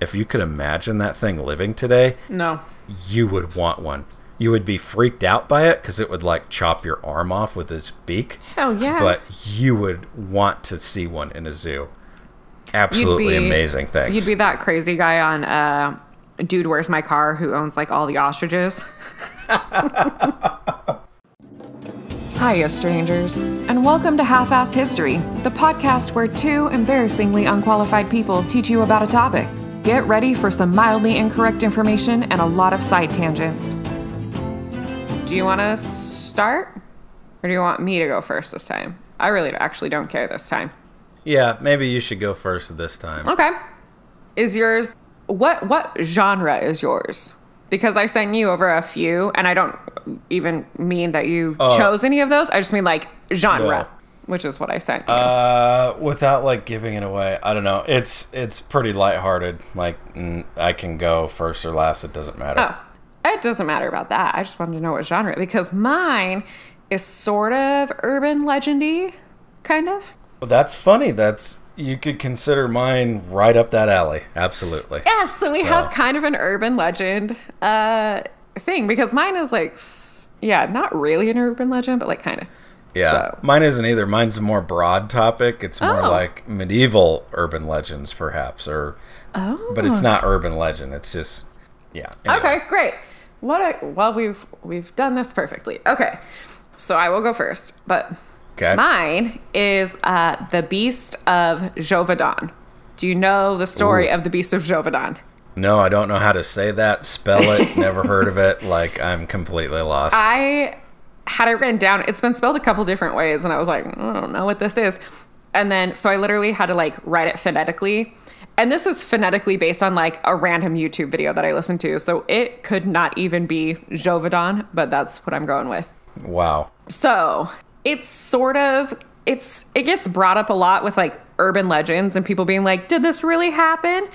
if you could imagine that thing living today, No. you would want one. You would be freaked out by it because it would like chop your arm off with its beak. Hell yeah. But you would want to see one in a zoo. Absolutely be- amazing things. You'd be that crazy guy on uh, Dude, Where's My Car who owns like all the ostriches. Hiya, strangers, and welcome to Half Ass History, the podcast where two embarrassingly unqualified people teach you about a topic. Get ready for some mildly incorrect information and a lot of side tangents. Do you want to start? Or do you want me to go first this time? I really actually don't care this time. yeah, maybe you should go first this time. Okay. Is yours what what genre is yours? Because I sent you over a few and I don't even mean that you oh. chose any of those. I just mean like genre. Which is what I sent you. Uh, without like giving it away, I don't know. It's it's pretty lighthearted. Like I can go first or last. It doesn't matter. oh. It doesn't matter about that. I just wanted to know what genre because mine is sort of urban legendy kind of. Well, that's funny. That's you could consider mine right up that alley. Absolutely. Yes, so we So- have kind of an urban legend uh thing because mine is like yeah, not really an urban legend, but like kind of. Yeah, So- mine isn't either. Mine's a more broad topic. It's more Oh. like medieval urban legends, perhaps, or Oh. but it's not urban legend. It's just yeah. anyway. Okay, great. What? I, well, we've we've done this perfectly. Okay, so I will go first, but Okay. mine is uh, the Beast of Gévaudan. Do you know the story Ooh. of the Beast of Gévaudan? No, I don't know how to say that. Spell it. Never heard of it. Like I'm completely lost. I had it written down. It's been spelled a couple different ways, and I was like, mm, I don't know what this is. And then, so I literally had to like write it phonetically. And this is phonetically based on like a random YouTube video that I listened to. So it could not even be Gévaudan, but that's what I'm going with. wow. So it's sort of it's it gets brought up a lot with like urban legends and people being like, did this really happen?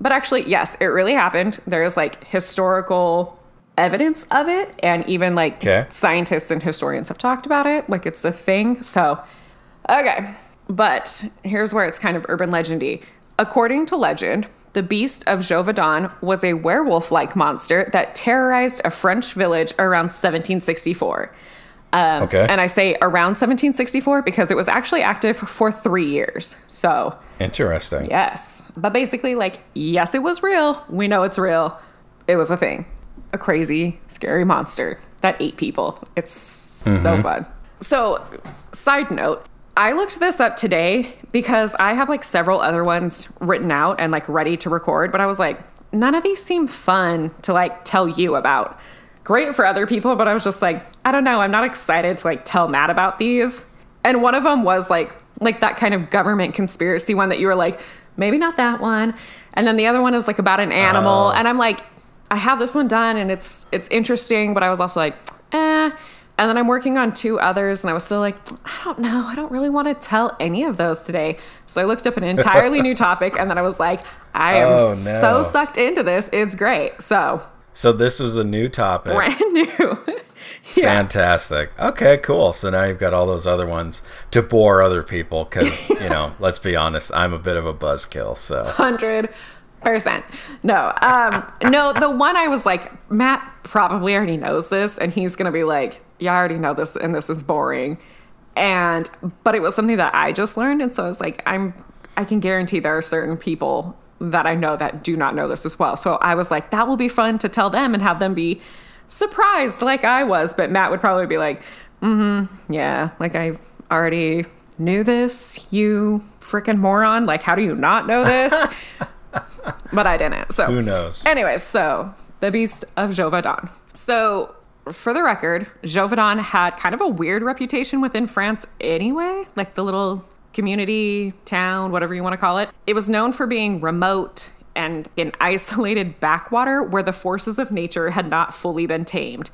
But actually, yes, it really happened. There's like historical evidence of it, and even like Okay. scientists and historians have talked about it. Like it's a thing. So okay. But here's where it's kind of urban legendy. According to legend, the beast of Gévaudan was a werewolf like monster that terrorized a French village around 1764. Um, Okay. And I say around 1764 because it was actually active for three years. So, Interesting. yes. But basically, like, yes, it was real. We know it's real. It was a thing. A crazy, scary monster that ate people. It's so mm-hmm. fun. So, side note, I looked this up today because I have like several other ones written out and like ready to record, but I was like, none of these seem fun to like tell you about. Great for other people, but I was just like, I don't know, I'm not excited to like tell Matt about these. And one of them was like like that kind of government conspiracy one that you were like, maybe not that one. And then the other one is like about an animal, oh. and I'm like, I have this one done and it's it's interesting, but I was also like, eh. And then I'm working on two others, and I was still like, I don't know, I don't really want to tell any of those today. So I looked up an entirely new topic, and then I was like, I am Oh, so sucked into this, it's great. So So this was the new topic. brand new. yeah. Fantastic. Okay, cool. So now you've got all those other ones to bore other people because, you know, let's be honest, I'm a bit of a buzzkill. So, hundred percent. No, um, no. The one I was like, Matt probably already knows this, and he's gonna be like, "Yeah, I already know this, and this is boring." And but it was something that I just learned, and so I was like, I'm. I can guarantee there are certain people that I know that do not know this as well. So I was like, that will be fun to tell them and have them be surprised like I was. But Matt would probably be like, mm-hmm, yeah, like I already knew this, you freaking moron. Like, how do you not know this? but I didn't. So who knows? Anyways, so the Beast of Gévaudan. So, for the record, Gévaudan had kind of a weird reputation within France anyway, like the little community, town, whatever you want to call it. It was known for being remote and an isolated backwater where the forces of nature had not fully been tamed.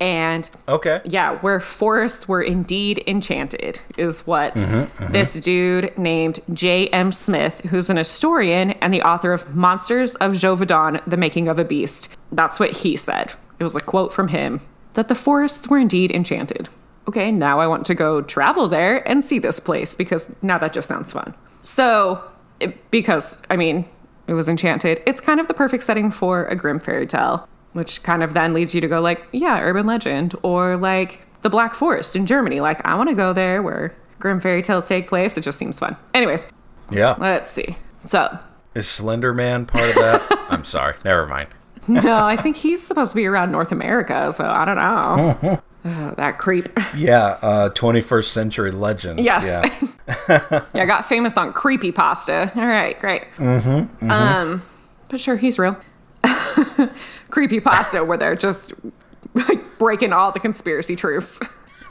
And Okay. yeah, where forests were indeed enchanted, is what Mm-hmm, this dude named J.M. Smith, who's an historian and the author of Monsters of Gévaudan, The Making of a Beast. That's what he said. It was a quote from him that the forests were indeed enchanted. Okay, now I want to go travel there and see this place because now that just sounds fun. So, it- because, I mean, It was enchanted. It's kind of the perfect setting for a grim fairy tale, which kind of then leads you to go like, yeah, urban legend or like the Black Forest in Germany. Like I want to go there where grim fairy tales take place. It just seems fun. Anyways, Yeah. let's see. So, Is Slender Man part of that? I'm sorry. Never mind. no, I think he's supposed to be around North America, so I don't know. Oh, that creep. Yeah, uh, 21st century legend. Yes. Yeah. Yeah, I got famous on creepy pasta. All right, great. Mm-hmm, Um, but sure, he's real. creepy pasta, where they're just like breaking all the conspiracy truths.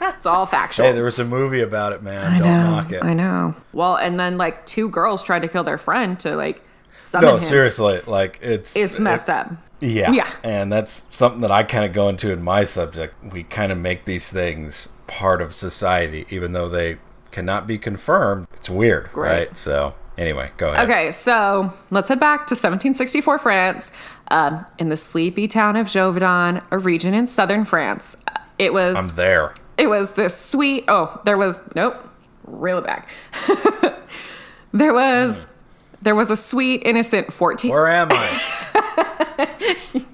it's all factual. Hey, there was a movie about it, man. Don't knock it. I know. Well, and then like two girls tried to kill their friend to like summon No, him. seriously. Like, it's. It's messed up. Yeah. Yeah. And that's something that I kind of go into in my subject. We kind of make these things part of society, even though they cannot be confirmed. It's weird, Right. right? So, anyway, go ahead. Okay, so let's head back to 1764 France, um, in the sleepy town of Gévaudan, a region in southern France. It was I'm there. it was this sweet. Oh, there was nope, reel it back. there was there was a sweet innocent 14. Where am I?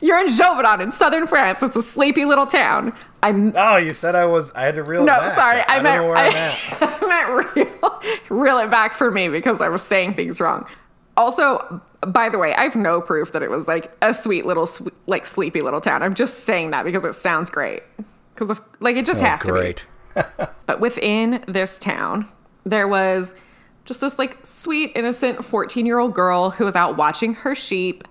You're in Gévaudan in southern France. It's a sleepy little town. I'm oh, you said I was. I had to reel it no, back. sorry. I, I, meant I. I meant reel, reel it back for me because I was saying things wrong. Also, by the way, I have no proof that it was like a sweet little, like sleepy little town. I'm just saying that because it sounds great. Because of like it just Oh, has to be. great. But within this town, there was just this like sweet, innocent 14 year old girl who was out watching her sheep,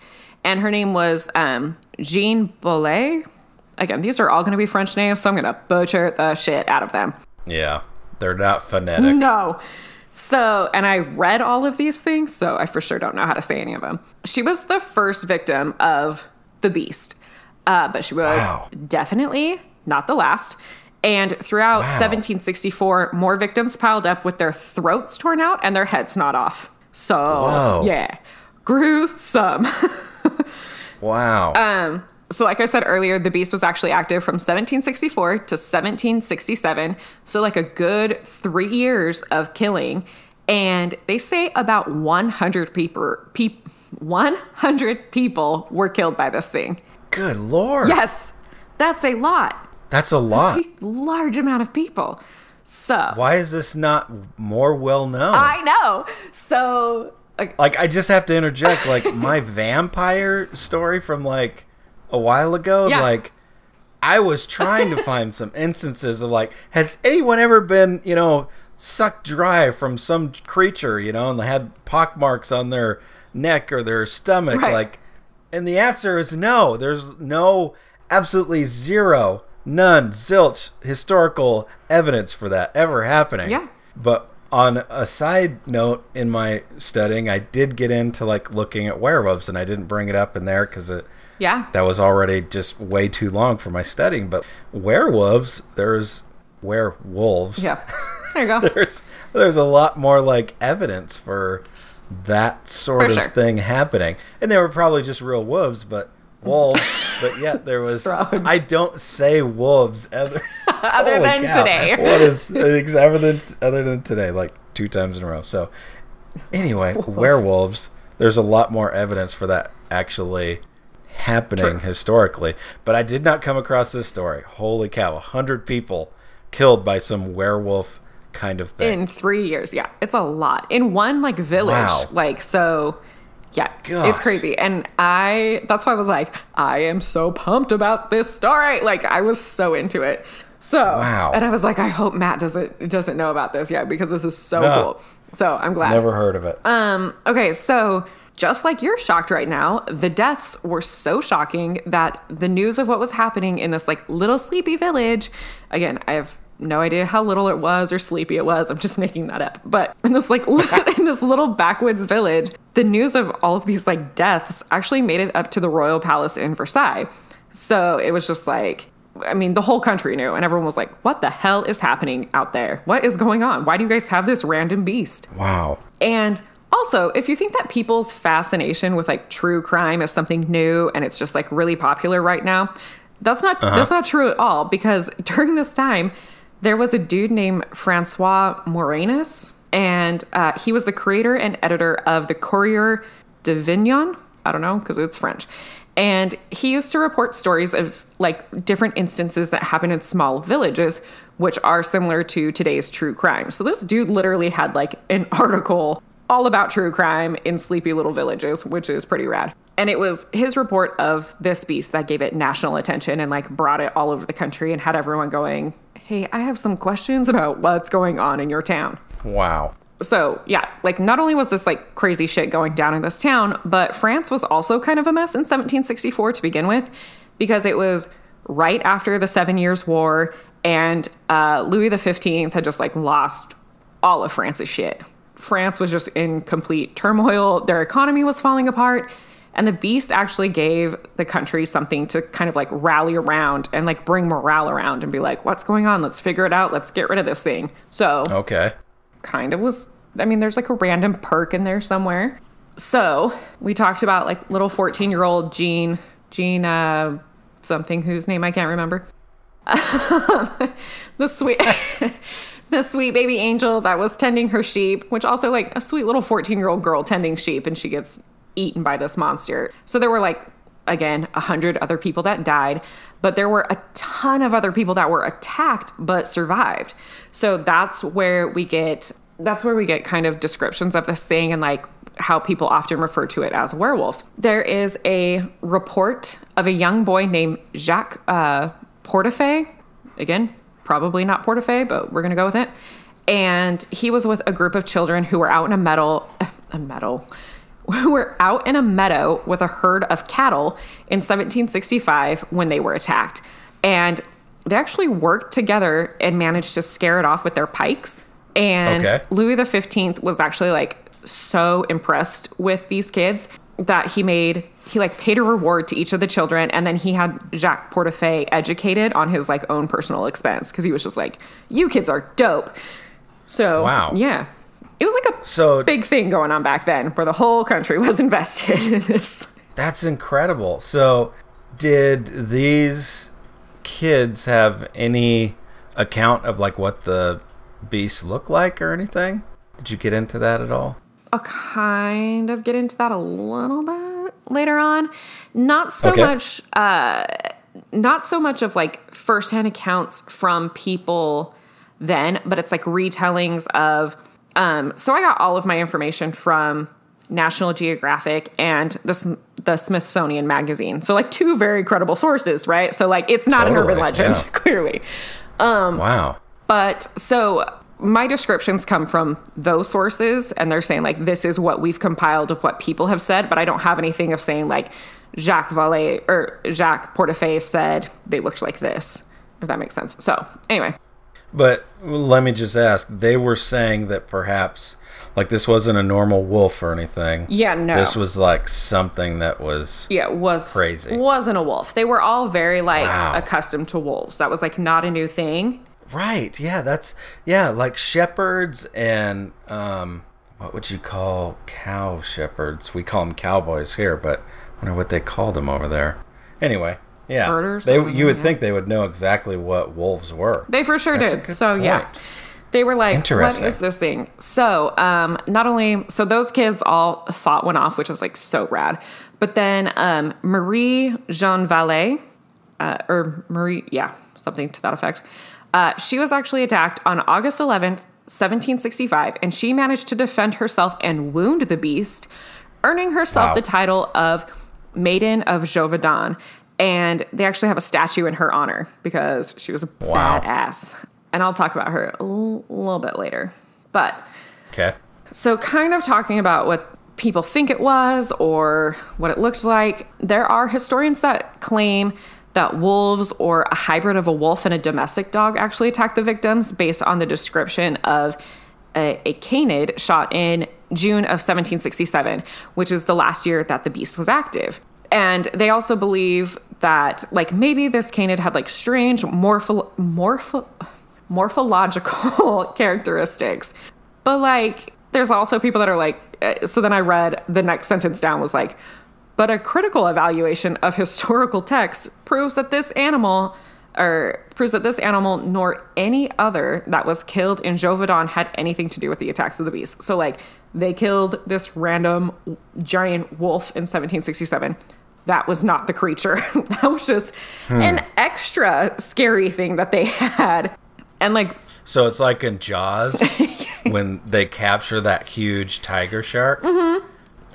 and her name was um, Jean Boulet. Again, these are all going to be French names, so I'm going to butcher the shit out of them. Yeah. They're not phonetic. No. So, and I read all of these things, so I for sure don't know how to say any of them. She was the first victim of the beast, uh, but she was Wow. definitely not the last. And throughout Wow. 1764, more victims piled up with their throats torn out and their heads gnawed off. So, Whoa. yeah, gruesome. Wow. Um, so, like I said earlier, the beast was actually active from 1764 to 1767. So, like a good three years of killing. And they say about 100 people, peop 100 people were killed by this thing. Good lord. Yes, that's a lot. That's a lot. A large amount of people. So, Why is this not more well known? I know. So, like, like I just have to interject like my vampire story from like a while ago Yeah. like I was trying to find some instances of like has anyone ever been, you know, sucked dry from some creature, you know, and they had pock marks on their neck or their stomach Right. like and the answer is no. There's no absolutely zero, none, zilch historical evidence for that ever happening. Yeah. But on a side note, in my studying, I did get into like looking at werewolves, and I didn't bring it up in there because it yeah. that was already just way too long for my studying. But werewolves, there's werewolves. Yeah. There you go. There's there's a lot more like evidence for that sort For of sure. thing happening, and they were probably just real wolves, but wolves. but yet there was. I don't say wolves other, Other than cow. today. What is other than other than today? Like two times in a row. So anyway, werewolves. There's a lot more evidence for that actually happening True. historically. But I did not come across this story. Holy cow! A hundred people killed by some werewolf kind of thing. in three years. Yeah, it's a lot in one like village. Wow. Like so, yeah, it's crazy. And I that's why I was like, I am so pumped about this story. Like I was so into it. So Wow. and I was like, I hope Matt doesn't doesn't know about this yet because this is so No. cool. So I'm glad. Never heard of it. Um, okay, so just like you're shocked right now, the deaths were so shocking that the news of what was happening in this like little sleepy village, again, I have no idea how little it was or sleepy it was. I'm just making that up. But in this like in this little backwoods village, the news of all of these like deaths actually made it up to the royal palace in Versailles. So it was just like I mean, the whole country knew, and everyone was like, What the hell is happening out there? What is going on? Why do you guys have this random beast? wow. And also, if you think that people's fascination with like true crime is something new and it's just like really popular right now, that's not that's not true at all because during this time there was a dude named Francois Morénas. And uh, he was the creator and editor of the Courrier d'Avignon. I don't know because it's French. And he used to report stories of like different instances that happen in small villages, which are similar to today's true crime. So this dude literally had like an article all about true crime in sleepy little villages, which is pretty rad. And it was his report of this beast that gave it national attention and like brought it all over the country and had everyone going, Hey, I have some questions about what's going on in your town. Wow. So, yeah, like not only was this like crazy shit going down in this town, but France was also kind of a mess in 1764 to begin with because it was right after the Seven Years' War and uh, Louis XV had just like lost all of France's shit. France was just in complete turmoil, their economy was falling apart. And the beast actually gave the country something to kind of like rally around and like bring morale around and be like, what's going on? Let's figure it out. Let's get rid of this thing. So, Okay. kind of was I mean there's like a random perk in there somewhere. So, we talked about like little 14-year-old Jean Jean uh something whose name I can't remember. the sweet the sweet baby angel that was tending her sheep, which also like a sweet little 14-year-old girl tending sheep and she gets eaten by this monster. So there were like again, a hundred other people that died, but there were a ton of other people that were attacked but survived. So that's where we get that's where we get kind of descriptions of this thing and like how people often refer to it as a werewolf. There is a report of a young boy named Jacques uh, Portefeuille. Again, probably not Portefeuille, but we're gonna go with it. And he was with a group of children who were out in a meadow, a meadow, who were out in a meadow with a herd of cattle in 1765 when they were attacked. And they actually worked together and managed to scare it off with their pikes. And Okay. Louis XV was actually like so impressed with these kids that he made he like paid a reward to each of the children and then he had Jacques Portefeuille educated on his like own personal expense because he was just like you kids are dope. So Wow. yeah. It was like a So big thing going on back then where the whole country was invested in this. that's incredible. So did these kids have any account of like what the beasts look like or anything? Did you get into that at all? I'll kind of get into that a little bit later on. Not so Okay. much uh not so much of like firsthand accounts from people then, but it's like retellings of um so I got all of my information from National Geographic and the the Smithsonian magazine. So like two very credible sources, right? So like it's not an urban legend yeah. clearly. wow. But so my descriptions come from those sources, and they're saying like this is what we've compiled of what people have said, but I don't have anything of saying like Jacques Vallée or Jacques Portefeuille said they looked like this, if that makes sense. So anyway, But let me just ask, they were saying that perhaps like this wasn't a normal wolf or anything. yeah, no, This was like something that was yeah, it was Crazy. Wasn't a wolf. They were all very like Wow. accustomed to wolves. That was like not a new thing. Right. Yeah, that's yeah, like shepherds and um what would you call cow shepherds? We call them cowboys here, but I wonder what they called them over there. Anyway, yeah. Herders? They you would yeah. think they would know exactly what wolves were. They for sure That's did. So yeah. They were like, "What is this thing? So, um, not only, so those kids all fought one off, which was like so rad. But then um, Marie Jean Vallée, uh, or Marie, yeah, something to that effect, uh, she was actually attacked on August 11th, 1765, and she managed to defend herself and wound the beast, earning herself Wow. the title of Maiden of Gévaudan. And they actually have a statue in her honor because she was a Wow. badass. And I'll talk about her a l- little bit later. But Okay. so, kind of talking about what people think it was or what it looked like, there are historians that claim that wolves or a hybrid of a wolf and a domestic dog actually attacked the victims based on the description of a, a canid shot in June of 1767, which is the last year that the beast was active. And they also believe that, like, maybe this canid had like strange morpho- morpho- morphological characteristics. But like, there's also people that are like, uh, so then I read the next sentence down was like, but a critical evaluation of historical texts proves that this animal or proves that this animal nor any other that was killed in Gévaudan had anything to do with the attacks of the beast. So like they killed this random giant wolf in 1767. That was not the creature. that was just hmm. an extra scary thing that they had. And like So it's like in Jaws when they capture that huge tiger shark, mm-hmm.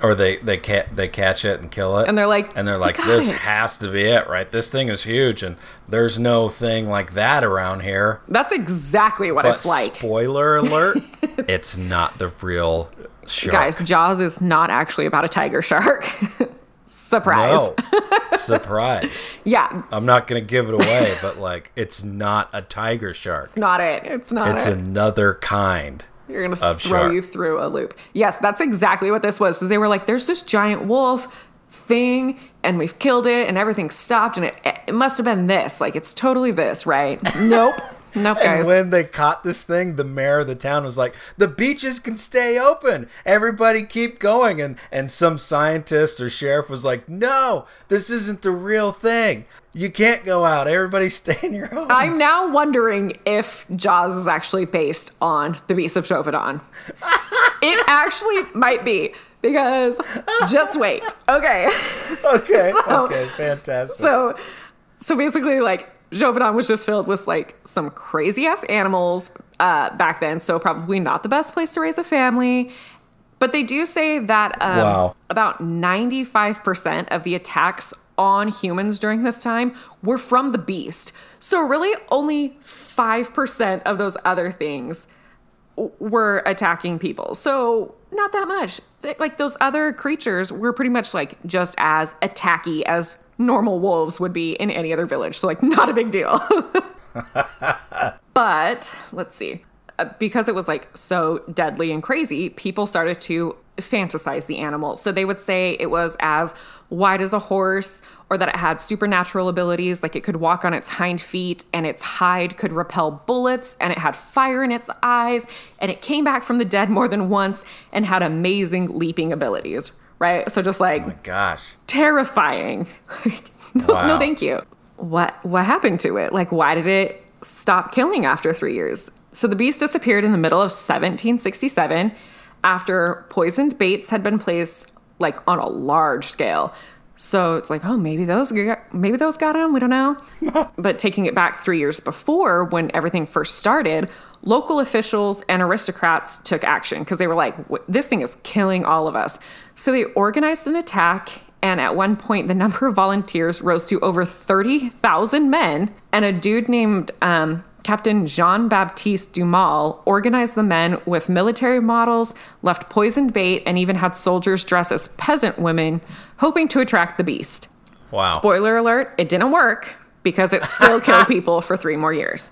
Or they they ca- they catch it and kill it, And they're like, and they're like, this it." has to be it, right? This thing is huge, and there's no thing like that around here. that's exactly what But it's like. spoiler alert, it's not the real shark. Guys, Jaws is not actually about a tiger shark. Surprise. no, surprise. Yeah, I'm not gonna give it away, but like, it's not a tiger shark. it's not it. It's not It's it. another kind. You're gonna throw shark. you through a loop. Yes, that's exactly what this was. Is they were like, "There's this giant wolf thing, and we've killed it, and everything stopped, and it, it must have been this. Like, it's totally this, right? Nope, nope, And when they caught this thing, the mayor of the town was like, "The beaches can stay open. Everybody keep going." And and some scientist or sheriff was like, "No, this isn't the real thing. You can't go out. Everybody stay in your homes." I'm now wondering if Jaws is actually based on the Beast of Gévaudan. it actually might be because just wait. Okay. okay. So- okay. Fantastic. so so basically like Gévaudan was just filled with like some crazy ass animals uh, back then, so probably not the best place to raise a family. But they do say that um, Wow. about 95% of the attacks on humans during this time were from the beast. So really only 5% of those other things were attacking people. So not that much. Like those other creatures were pretty much like just as attacky as normal wolves would be in any other village. So like not a big deal. but let's see. Uh, Because it was like so deadly and crazy, people started to fantasize the animal. So they would say it was as wide as a horse or that it had supernatural abilities, like it could walk on its hind feet and its hide could repel bullets and it had fire in its eyes and it came back from the dead more than once and had amazing leaping abilities, right? So just like oh my gosh. terrifying. no, no, Wow. thank you. What what happened to it? Like, why did it stop killing after three years? So the beast disappeared in the middle of 1767 after poisoned baits had been placed like on a large scale. So it's like, oh, maybe those maybe those got him. We don't know. but taking it back three years before, when everything first started, local officials and aristocrats took action because they were like, this thing is killing all of us. So they organized an attack. And at one point, the number of volunteers rose to over 30,000 men. And a dude named um, Captain Jean Baptiste Duhamel organized the men with military models, left poisoned bait, and even had soldiers dress as peasant women, hoping to attract the beast. Wow. Spoiler alert, it didn't work because it still killed people for three more years.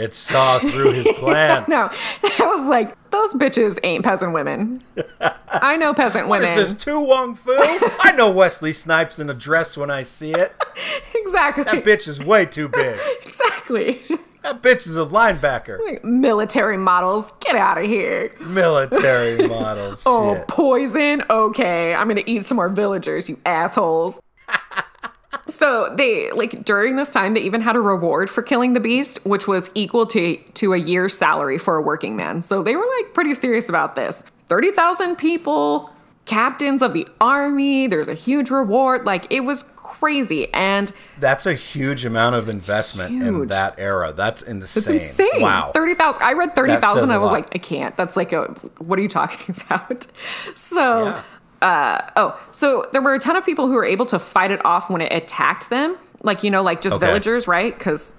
It saw through his plan. No, I was like, those bitches ain't peasant women. I know peasant What women. is this, To Wong Foo? I know Wesley Snipes in a dress when I see it. Exactly. That bitch is way too big. exactly. That bitch is a linebacker. Like, military models, get out of here. Military models. Oh, Shit. poison? Okay, I'm gonna eat some more villagers, you assholes. So they like during this time they even had a reward for killing the beast, which was equal to to a year's salary for a working man. So they were like pretty serious about this. Thirty thousand people, captains of the army. There's a huge reward. Like it was crazy, and That's a huge amount of investment in that era. That's insane. it's insane. Wow. Thirty thousand. I read thirty thousand. says thousand. a I was like, I can't. That's like a. What are you talking about? So. Yeah. Uh, oh, so there were a ton of people who were able to fight it off when it attacked them. Like, you know, like just Okay. villagers, right? Because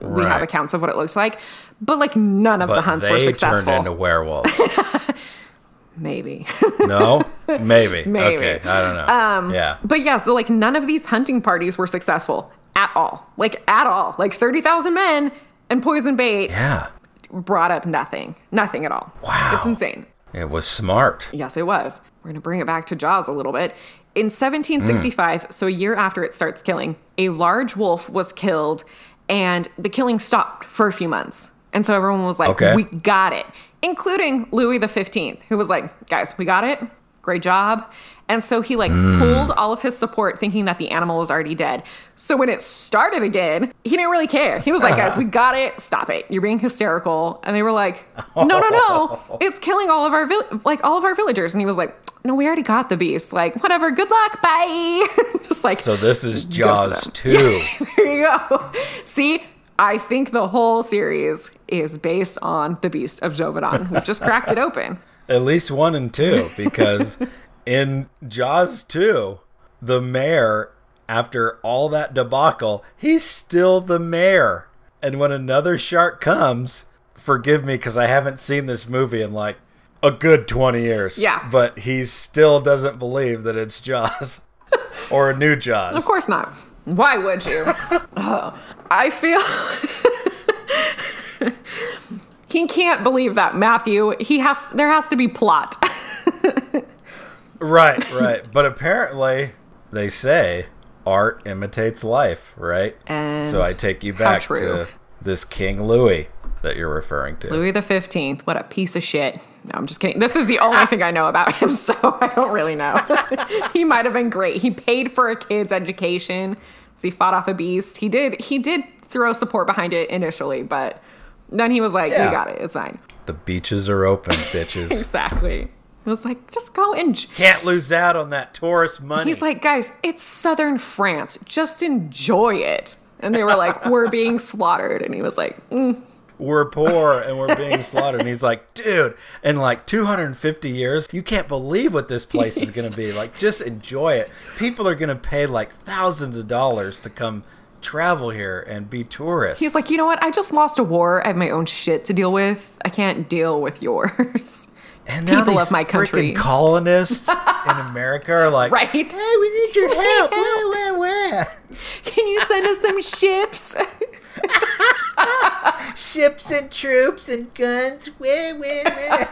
we have accounts of what it looked like. But like none of But the hunts were successful. turned into werewolves. Maybe. no? Maybe. Maybe. Okay. I don't know. Um, yeah. but yeah, so like none of these hunting parties were successful at all. Like at all. Like 30,000 men and poison bait Yeah. brought up nothing. Nothing at all. Wow. It's insane. It was smart. Yes, it was. We're going to bring it back to Jaws a little bit. In 1765, mm. so a year after it starts killing, a large wolf was killed and the killing stopped for a few months. And so everyone was like, Okay. we got it, including Louis XV, who was like, guys, we got it. Great job. And so he like mm. pulled all of his support thinking that the animal was already dead. So when it started again, he didn't really care. He was like, guys, we got it. Stop it. You're being hysterical. And they were like, no, no, no. It's killing all of our vill- like all of our villagers. And he was like, no, we already got the beast. Like, whatever. Good luck. Bye. Just like So this is Jaws uh, 2. there you go. See, I think the whole series is based on the Beast of Gévaudan. We've just cracked it open. At least one and two, because in Jaws 2, the mayor, after all that debacle, he's still the mayor. And when another shark comes, forgive me because I haven't seen this movie in like a good 20 years. Yeah. But he still doesn't believe that it's Jaws or a new Jaws. Of course not. Why would you? Oh, I feel he can't believe that Matthew. He has. There has to be plot. Right, right. but apparently, they say art imitates life, right? And so I take you back to this King Louis that you're referring to. Louis the Fifteenth. What a piece of shit. No, I'm just kidding. This is the only thing I know about him, so I don't really know. he might have been great. He paid for a kid's education. So he fought off a beast. He did. He did throw support behind it initially, but then he was like, Yeah. "We got it. It's fine." The beaches are open, bitches. Exactly. It was like, just go and. Can't lose out on that tourist money. He's like, guys, it's southern France. Just enjoy it. And they were like, we're being slaughtered. And he was like, mm, we're poor and we're being slaughtered. And he's like, dude, in like 250 years, you can't believe what this place is going to be. Like, just enjoy it. People are going to pay like thousands of dollars to come travel here and be tourists. he's like, you know what? I just lost a war. I have my own shit to deal with. I can't deal with yours. and now people of my country. colonists in America are like, Right? Hey, we need your help. Where, where, where? Can you send us some ships? Ships and troops and guns. Where, where, where?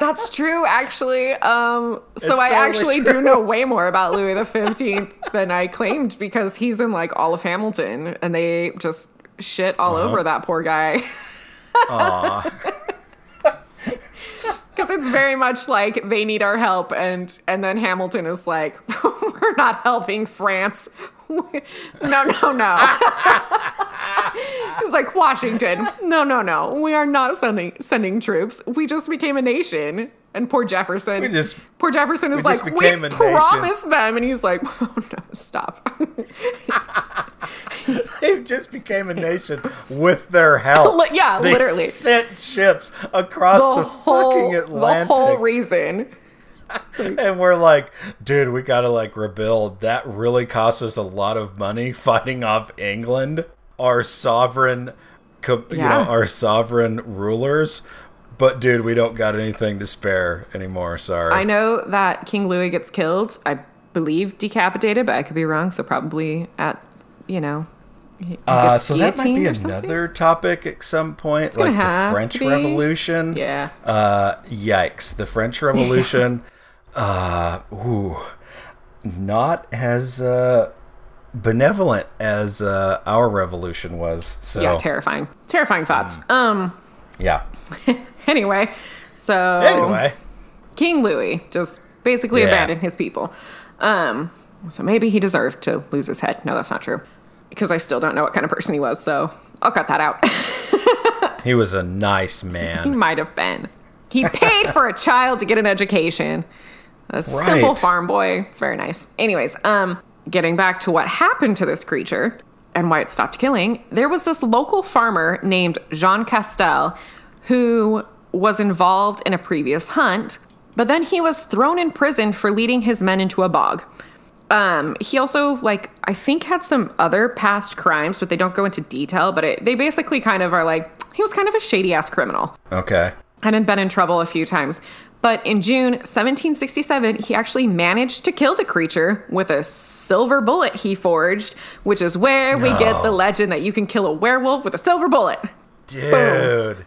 That's true, actually. Um, so It's I totally actually do know way more about Louis the Fifteenth than I claimed because he's in like all of Hamilton, and they just shit all over that poor guy. Because it's very much like they need our help, and and then Hamilton is like, we're not helping France. no, no, no. It's like Washington. No, no, no. We are not sending sending troops. We just became a nation. And poor Jefferson. We just- poor Jefferson is we just like, became we a nation." promised them, and he's like, oh no, stop. They just became a nation with their help. Yeah, They literally. sent ships across the, fucking Atlantic. the whole reason. and we're like, dude, we gotta like rebuild. That really cost us a lot of money fighting off England, our sovereign, you Yeah. know, our sovereign rulers. But dude, we don't got anything to spare anymore. Sorry. I know that King Louis gets killed. I believe decapitated, but I could be wrong. So probably at, you know, Uh, so that might be guillotined or something. another topic at some point, like the French. Revolution. Yeah. Uh, yikes! The French Revolution. Uh, ooh, not as uh, benevolent as uh, our revolution was. So Yeah, terrifying. Terrifying thoughts. Mm. Um. yeah. Anyway, so Anyway, King Louis just basically Yeah. abandoned his people. Um. So maybe he deserved to lose his head. No, that's not true. Because I still don't know what kind of person he was, so I'll cut that out. he was a nice man. he might have been. He paid for a child to get an education. A simple farm boy. It's very nice. Anyways, um, getting back to what happened to this creature and why it stopped killing, there was this local farmer named Jean Chastel who was involved in a previous hunt, but then he was thrown in prison for leading his men into a bog. Um, he also like I think had some other past crimes, but they don't go into detail. But it, they basically kind of are like he was kind of a shady ass criminal Okay. and had been in trouble a few times. But in June 1767, he actually managed to kill the creature with a silver bullet he forged, which is where we get the legend that you can kill a werewolf with a silver bullet. Dude.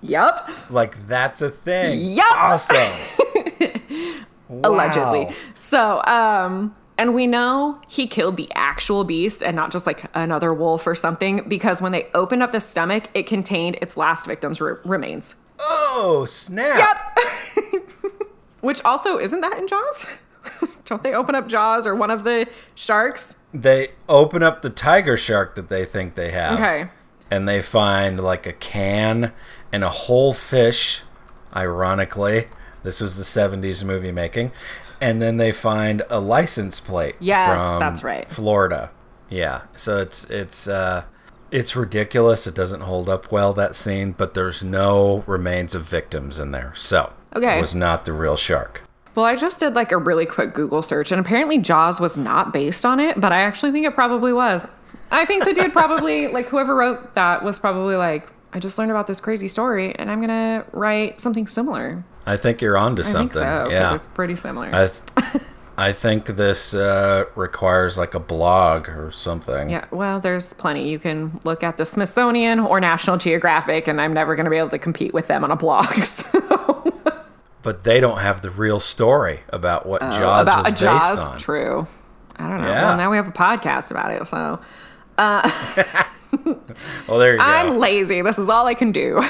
yep, Like that's a thing. Yep. Awesome. allegedly. So, um, and we know he killed the actual beast and not just like another wolf or something because when they opened up the stomach, it contained its last victim's re- remains. Oh, snap. Yep. Which also isn't that in Jaws? Don't they open up Jaws or one of the sharks? They open up the tiger shark that they think they have. Okay. And they find like a can and a whole fish, ironically. This was the 70s movie making. And then they find a license plate Yes, that's right. Florida. Yeah. So it's it's uh it's ridiculous. It doesn't hold up well that scene, but there's no remains of victims in there. So Okay. it was not the real shark. Well, I just did like a really quick Google search, and apparently Jaws was not based on it, but I actually think it probably was. I think the dude probably, like, whoever wrote that was probably like, I just learned about this crazy story, and I'm gonna write something similar. I think you're onto I something. think so, because yeah. it's pretty similar. I th- I think this uh, requires like a blog or something. yeah, well, there's plenty. You can look at the Smithsonian or National Geographic, and I'm never gonna be able to compete with them on a blog. So. But they don't have the real story about what Jaws about was Jaws. based on. True. I don't know. Yeah. Well, now we have a podcast about it, so Well, there you go. I'm lazy. This is all I can do.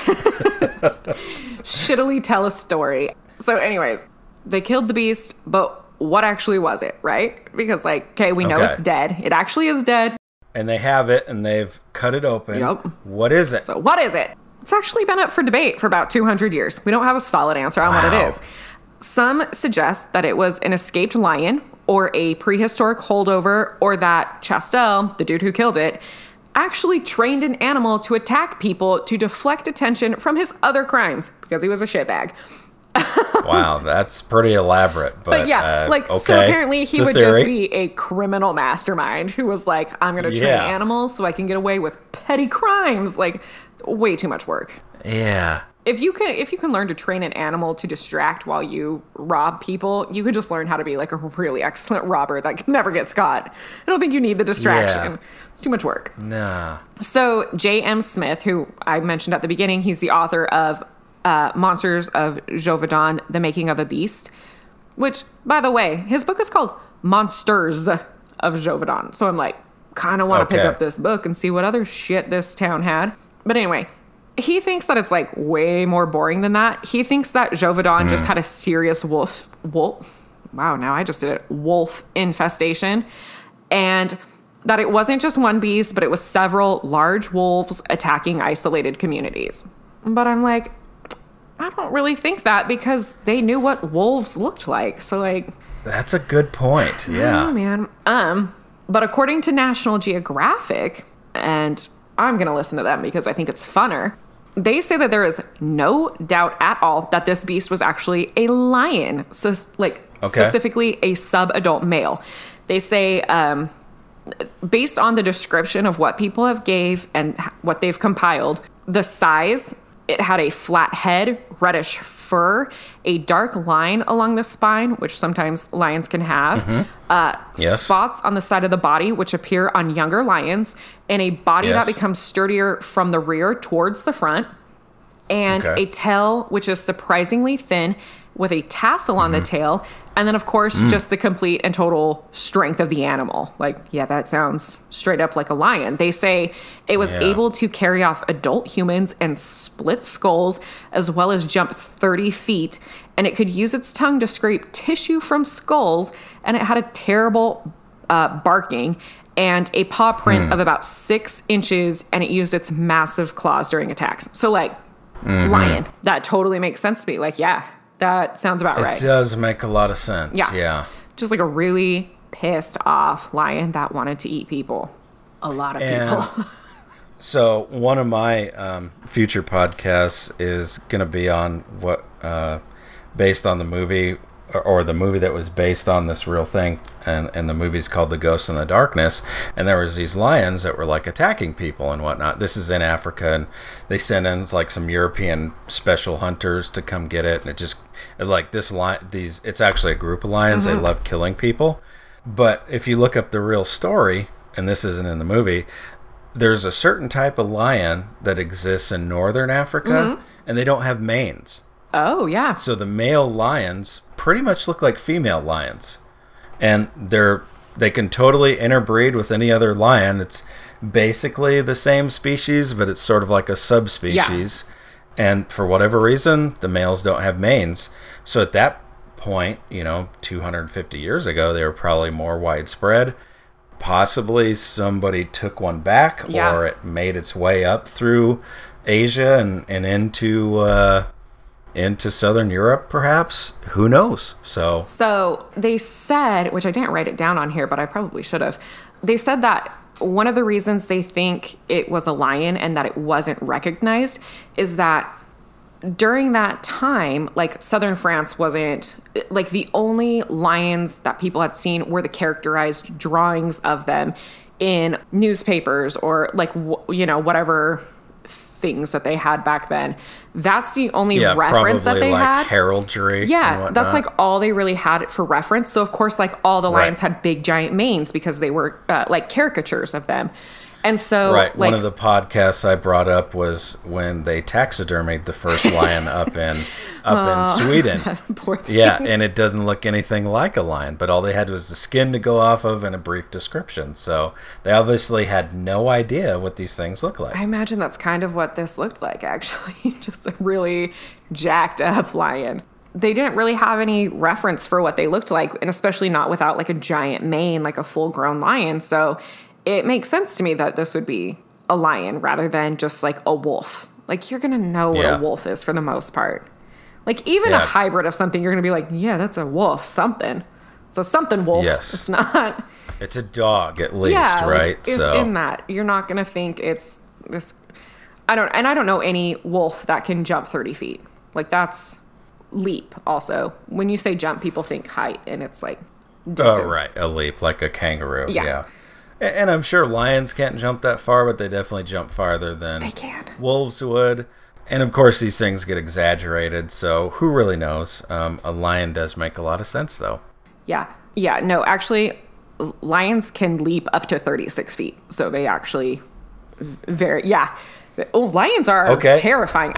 Shittily tell a story. So, anyways, they killed the beast, but what actually was it, right? Because, like, okay, we know Okay. it's dead. It actually is dead. and they have it, and they've cut it open. Yup. What is it? So, what is it? It's actually been up for debate for about 200 years. We don't have a solid answer on what it is. Some suggest that it was an escaped lion or a prehistoric holdover, or that Chastel, the dude who killed it, actually trained an animal to attack people to deflect attention from his other crimes because he was a shitbag. wow, that's pretty elaborate. But, But yeah, uh, like okay. so apparently he would just be a criminal mastermind who was like, I'm gonna train Yeah. animals so I can get away with petty crimes. Like way too much work. Yeah. if you can if you can learn to train an animal to distract while you rob people you could just learn how to be like a really excellent robber that can never gets caught i don't think you need the distraction Yeah. it's too much work Nah. so j.m smith who i mentioned at the beginning he's the author of uh, monsters of gévaudan the making of a beast which by the way his book is called monsters of gévaudan so i'm like kind of want to pick up this book and see what other shit this town had but anyway he thinks that it's like way more boring than that. He thinks that Gévaudan just had a serious wolf wolf. Wow, now I just did it. Wolf infestation, and that it wasn't just one beast, but it was several large wolves attacking isolated communities. But I'm like, I don't really think that because they knew what wolves looked like. So like, That's a good point. Oh Yeah. man. Um, but according to National Geographic, and I'm gonna listen to them because I think it's funner. They say that there is no doubt at all that this beast was actually a lion, so like Okay. specifically a sub-adult male. They say, um, based on the description of what people have gave and what they've compiled, the size it had a flat head, reddish fur, a dark line along the spine, which sometimes lions can have, uh, Mm-hmm. Yes. spots on the side of the body, which appear on younger lions, and a body Yes. that becomes sturdier from the rear towards the front, and Okay. a tail which is surprisingly thin with a tassel on the Mm-hmm. tail. And then, of course, Mm. just the complete and total strength of the animal. Like, yeah, that sounds straight up like a lion. They say it was Yeah. able to carry off adult humans and split skulls, as well as jump 30 feet. And it could use its tongue to scrape tissue from skulls. And it had a terrible uh, barking and a paw print Hmm. of about six inches. And it used its massive claws during attacks. So, like, Mm-hmm. lion. That totally makes sense to me. Like, yeah, that sounds about It right. It does make a lot of sense. Yeah. Yeah. Just like a really pissed off lion that wanted to eat people. A lot of And- people. So one of my um, future podcasts is going to be on what, uh, based on the movie, or, the movie that was based on this real thing, and and the movie's called The Ghost and the Darkness, and there was these lions that were like attacking people and whatnot. This is in Africa, and they sent in like some European special hunters to come get it, and it just like this lion, these it's actually a group of lions. They mm-hmm. love killing people, but if you look up the real story, and this isn't in the movie, there's a certain type of lion that exists in northern Africa, mm-hmm. and they don't have manes. oh, yeah. So the male lions pretty much look like female lions, and they're they can totally interbreed with any other lion. It's basically the same species, but it's sort of like a subspecies. And for whatever reason, the males don't have manes. So at that point, you know, 250 years ago, they were probably more widespread. Possibly somebody took one back Yeah. or it made its way up through Asia and, and into uh, into southern Europe perhaps. Who knows? So So they said, which I didn't write it down on here, but I probably should have. They said that one of the reasons they think it was a lion and that it wasn't recognized is that during that time, like southern France wasn't like the only lions that people had seen were the characterized drawings of them in newspapers or like you know whatever things that they had back then. That's the only yeah, reference that they like had. heraldry. and Yeah, that's like all they really had for reference. So of course, like all the Right. lions had big giant manes because they were uh, like caricatures of them. And so, Right. like, One of the podcasts I brought up was when they taxidermied the first lion up in up in oh. Sweden. poor thing. Yeah, and it doesn't look anything like a lion, but all they had was the skin to go off of and a brief description. So they obviously had no idea what these things look like. I imagine that's kind of what this looked like, actually. Just a really jacked up lion. They didn't really have any reference for what they looked like, and especially not without like a giant mane, like a full grown lion. So it makes sense to me that this would be a lion rather than just like a wolf. Like you're gonna know what a wolf is for the most part. Like even a hybrid of something, you're gonna be like, yeah, that's a wolf, something. It's a something wolf. Yes. It's not It's a dog at least, yeah, like, right? It's in that. You're not gonna think it's this. I don't, and I don't know any wolf that can jump 30 feet. Like that's leap. Also, when you say jump, people think height, and it's like oh, distance. Oh, right, a leap like a kangaroo. Yeah. Yeah. And I'm sure lions can't jump that far, but they definitely jump farther than They can. wolves would. And of course, these things get exaggerated, so who really knows? Um, a lion does make a lot of sense, though. Yeah, yeah. No, actually, lions can leap up to 36 feet. So they actually very yeah. Oh, lions are Okay. terrifying.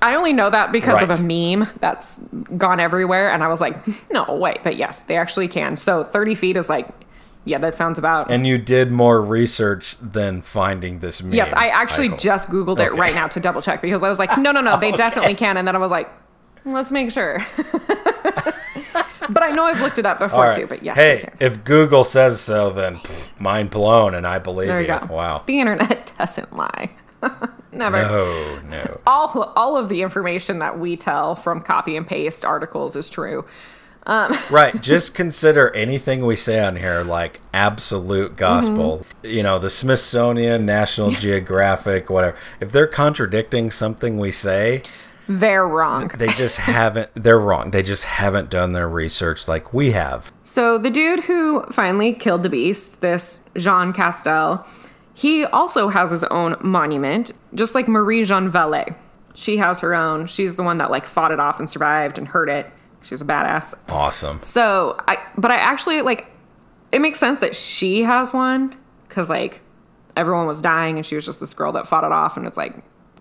I only know that because of a meme that's gone everywhere, and I was like, no, wait, but yes, they actually can. So 30 feet is like, yeah, that sounds about. and you did more research than finding this meme. yes, I actually just Googled it Okay. right now to double check because I was like, no, no, no, they definitely can. And then I was like, let's make sure. but I know I've looked it up before right. too, but yes, hey, can. if Google says so, then pff, mind blown, and I believe There you. you go. Wow. The internet doesn't lie. Never. No, no. All, all of the information that we tell from copy and paste articles is true. right. Just consider anything we say on here like absolute gospel. Mm-hmm. You know, the Smithsonian, National Geographic, whatever. If they're contradicting something we say, They're wrong. they just haven't, they're wrong. They just haven't done their research like we have. So the dude who finally killed the beast, this Jean Chastel, he also has his own monument, just like Marie Jean Vallet. She has her own. She's the one that like fought it off and survived and hurt it. She was a badass. Awesome. So I, but I actually like. It makes sense that she has one because like everyone was dying and she was just this girl that fought it off and it's like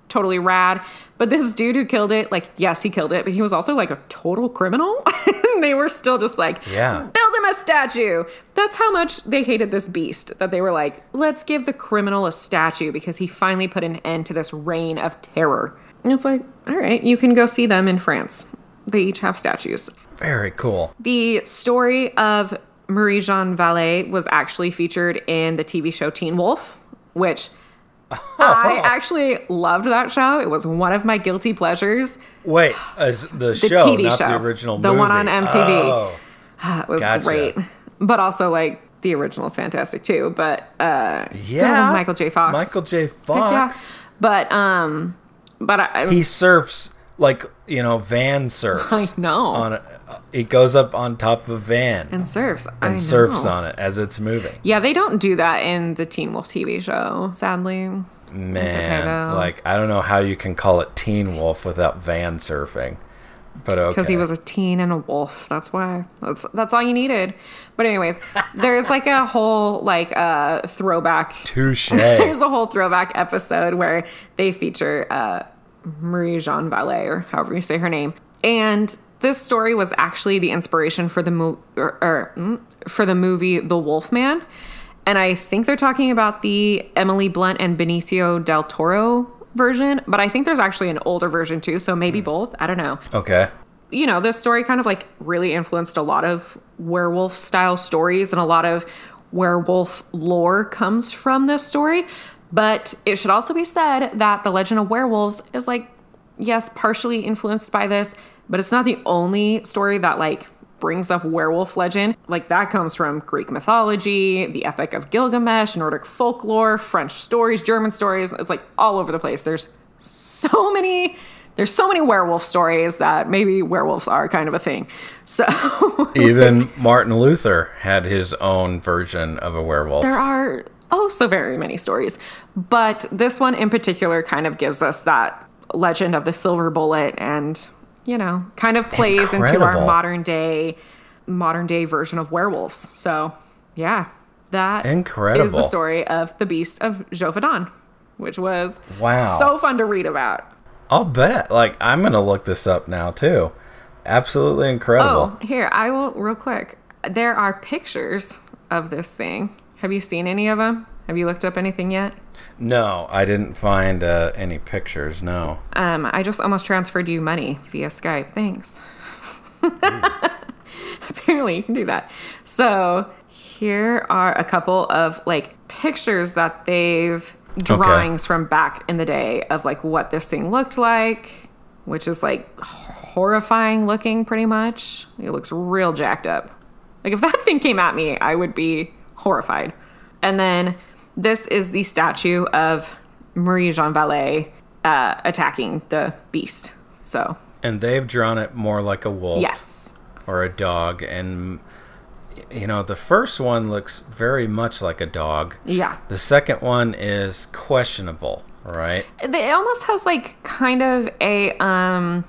totally rad. But this dude who killed it, like yes, he killed it, but he was also like a total criminal. and they were still just like, Yeah. build him a statue. That's how much they hated this beast that they were like, let's give the criminal a statue because he finally put an end to this reign of terror. And it's like, all right, you can go see them in France. They each have statues. Very cool. The story of Marie Jean Vallet was actually featured in the TV show Teen Wolf, which I actually loved that show. It was one of my guilty pleasures. Wait, as the, The show, TV not show. the original The movie. one on MTV. Oh, It was Gotcha. great. But also like the original is fantastic too. But uh yeah. Michael J. Fox. Michael J. yeah. Fox. But um but I, He surfs like, you know, van surfs. I know. On a, he goes up on top of a van and surfs. I and surfs know. on it as it's moving. Yeah, they don't do that in the Teen Wolf TV show, sadly. Man, though. like I don't know how you can call it Teen Wolf without van surfing. But okay. because he was a teen and a wolf. That's why. That's that's all you needed. But anyways, there's like a whole like uh throwback. touche. There's a whole throwback episode where they feature uh Marie Jean Vallet or however you say her name. And this story was actually the inspiration for the mo- or, or, mm, for the movie The Wolfman. And I think they're talking about the Emily Blunt and Benicio del Toro version, but I think there's actually an older version too, so maybe both. I don't know. Okay. You know, this story kind of like really influenced a lot of werewolf style stories, and a lot of werewolf lore comes from this story. But it should also be said that the legend of werewolves is like, yes, partially influenced by this, but it's not the only story that like brings up werewolf legend. Like that comes from Greek mythology, the Epic of Gilgamesh, Nordic folklore, French stories, German stories. It's like all over the place. There's so many there's so many werewolf stories that maybe werewolves are kind of a thing. So Even Martin Luther had his own version of a werewolf. there are oh so very many stories, but this one in particular kind of gives us that legend of the silver bullet and you know, kind of plays into our modern day modern day version of werewolves. So, yeah. That is Incredible. is the story of the beast of Gévaudan, which was Wow. so fun to read about. I'll bet. Like, I'm going to look this up now, too. Absolutely incredible. Oh, here, I will real quick. There are pictures of this thing. Have you seen any of them? Have you looked up anything yet? No, I didn't find uh, any pictures. No. Um, I just almost transferred you money via Skype. Thanks. Apparently, you can do that. So, here are a couple of like pictures that they've drawings from back in the day of like what this thing looked like, which is like horrifying looking pretty much. It looks real jacked up. Like if that thing came at me, I would be horrified. And then this is the statue of Marie Jean Vallet uh, attacking the beast. So And they've drawn it more like a wolf yes, or a dog. And, you know, the first one looks very much like a dog. yeah. The second one is questionable, right? It almost has like kind of a um,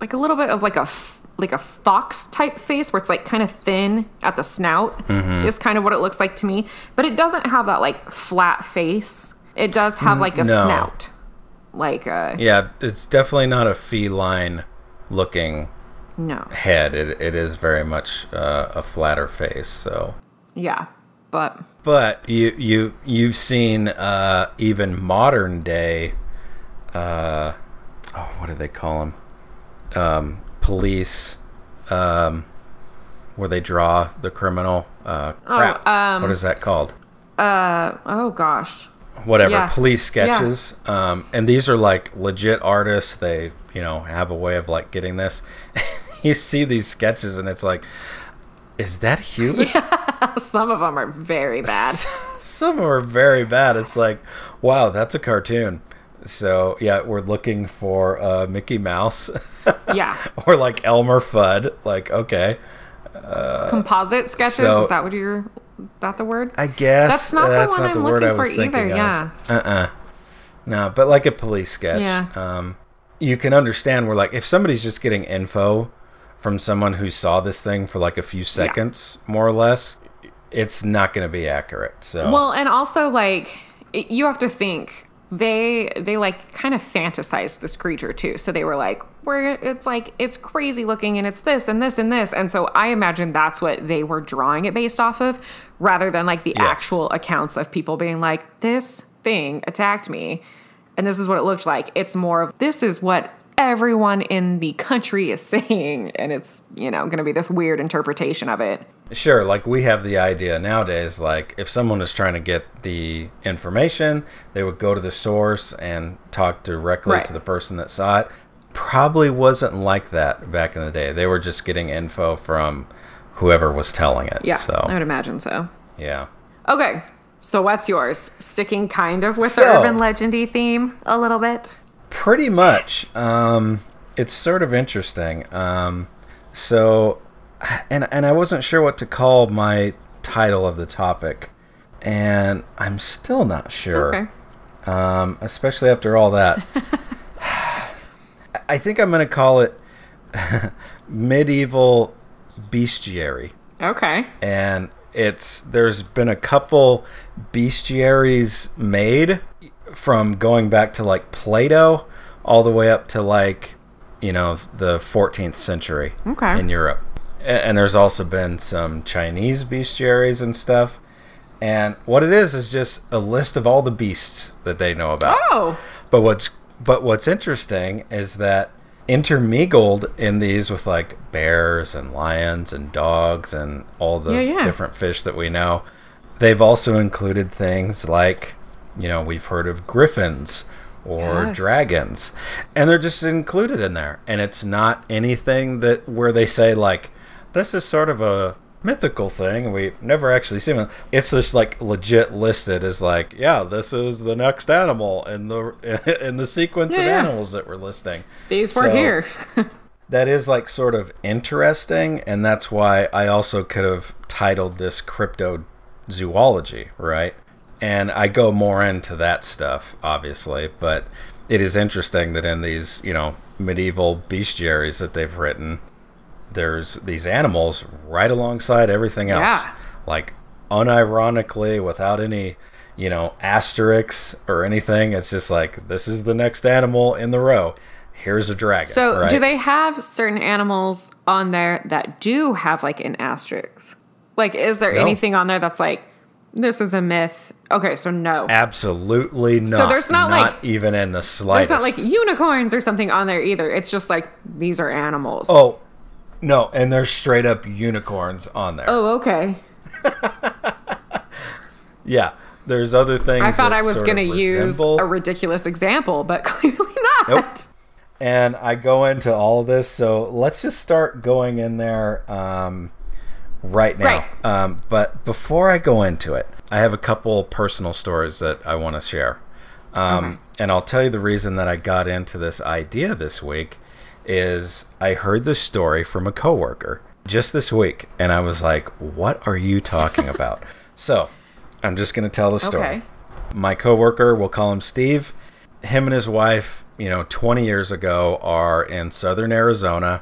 like a little bit of like a f- like a fox type face where it's like kind of thin at the snout is kind of what it looks like to me. But it doesn't have that like flat face. It does have like a no. snout, like uh, Yeah, it's definitely not a feline looking no, head. It, it is very much uh, a flatter face. So, yeah, but but you you you've seen uh, even modern day. Uh, oh, what do they call them? Um, police. Um, where they draw the criminal. Uh, crap. um, what is that called? uh, oh gosh, whatever Yeah. police sketches um, and these are like legit artists they you know have a way of like getting this you see these sketches and it's like is that human some of them are very bad. some are very bad it's like wow that's a cartoon so yeah we're looking for uh, mickey mouse yeah, or like elmer fudd like okay Uh, composite sketches. so- is that what you're? That the word? i guess That's not the one not I'm word i looking was for either, thinking yeah. of uh-uh no but like a police sketch Yeah. um, you can understand where like if somebody's just getting info from someone who saw this thing for like a few seconds more or less it's not going to be accurate so Well, and also like you have to think they they like kind of fantasized this creature too. So they were like, where it's like it's crazy looking and it's this and this and this. And so I imagine that's what they were drawing it based off of, rather than like the Yes. actual accounts of people being like, this thing attacked me and this is what it looked like. It's more of this is what everyone in the country is saying and it's you know going to be this weird interpretation of it sure like we have the idea nowadays like if someone is trying to get the information they would go to the source and talk directly Right. to the person that saw it probably wasn't like that back in the day they were just getting info from whoever was telling it yeah so i would imagine so yeah Okay, so what's yours? Sticking kind of with So- the urban legendy theme a little bit. Pretty much. Um, it's sort of interesting. Um, so, and and I wasn't sure what to call my title of the topic, and I'm still not sure. Okay. Um, especially after all that. I think I'm going to call it medieval bestiary Okay. and it's there's been a couple bestiaries made from going back to like Plato all the way up to like you know the 14th century Okay. in Europe. And there's also been some Chinese bestiaries and stuff. And what it is is just a list of all the beasts that they know about. Oh, But what's but what's interesting is that intermingled in these with like bears and lions and dogs and all the Yeah, yeah. different fish that we know, they've also included things like, you know, we've heard of griffins or Yes. dragons, and they're just included in there. And it's not anything that where they say like, this is sort of a mythical thing we never actually seen it. It's just like legit listed as like, yeah, this is the next animal in the in the sequence Yeah, of yeah. animals that we're listing. These were So- here. That is like sort of interesting, and that's why I also could have titled this cryptozoology, right? And I go more into that stuff, obviously, but it is interesting that in these, you know, medieval bestiaries that they've written, there's these animals right alongside everything else. Yeah. Like unironically, without any, you know, asterisks or anything. It's just like this is the next animal in the row. Here's a dragon. So, right? do they have certain animals on there that do have like an asterisk? Like, is there No. anything on there that's like, this is a myth? Okay, so no. Absolutely not. So there's not, like- even in the slightest. There's not like unicorns or something on there either. It's just like, these are animals. oh no, and there's straight up unicorns on there. Oh, okay. Yeah, there's other things. I thought I was going to use a ridiculous example, but clearly not. Nope. and I go into all this. So let's just start going in there um, right now. Right. Um, but before I go into it, I have a couple personal stories that I want to share. Um, And I'll tell you the reason that I got into this idea this week is I heard this story from a coworker just this week, and I was like, "What are you talking about?" so I'm just going to tell the story Okay. my coworker, we'll call him Steve. Him and his wife, you know, 20 years ago, are in southern Arizona,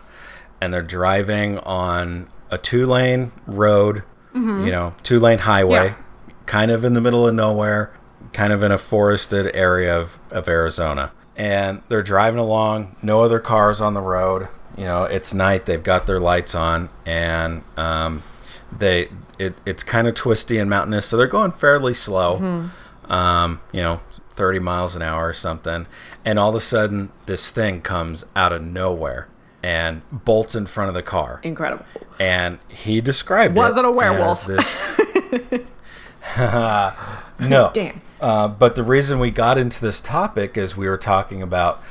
and they're driving on a two-lane road, mm-hmm. you know, two-lane highway, Yeah. kind of in the middle of nowhere, kind of in a forested area of, of Arizona. And they're driving along, no other cars on the road. You know, it's night. They've got their lights on, and um, they it, it's kind of twisty and mountainous, so they're going fairly slow. Um, you know, 30 miles an hour or something. And all of a sudden, this thing comes out of nowhere and bolts in front of the car Incredible. and he described it. Was it it a werewolf? this no Damn. Uh, but the reason we got into this topic is we were talking about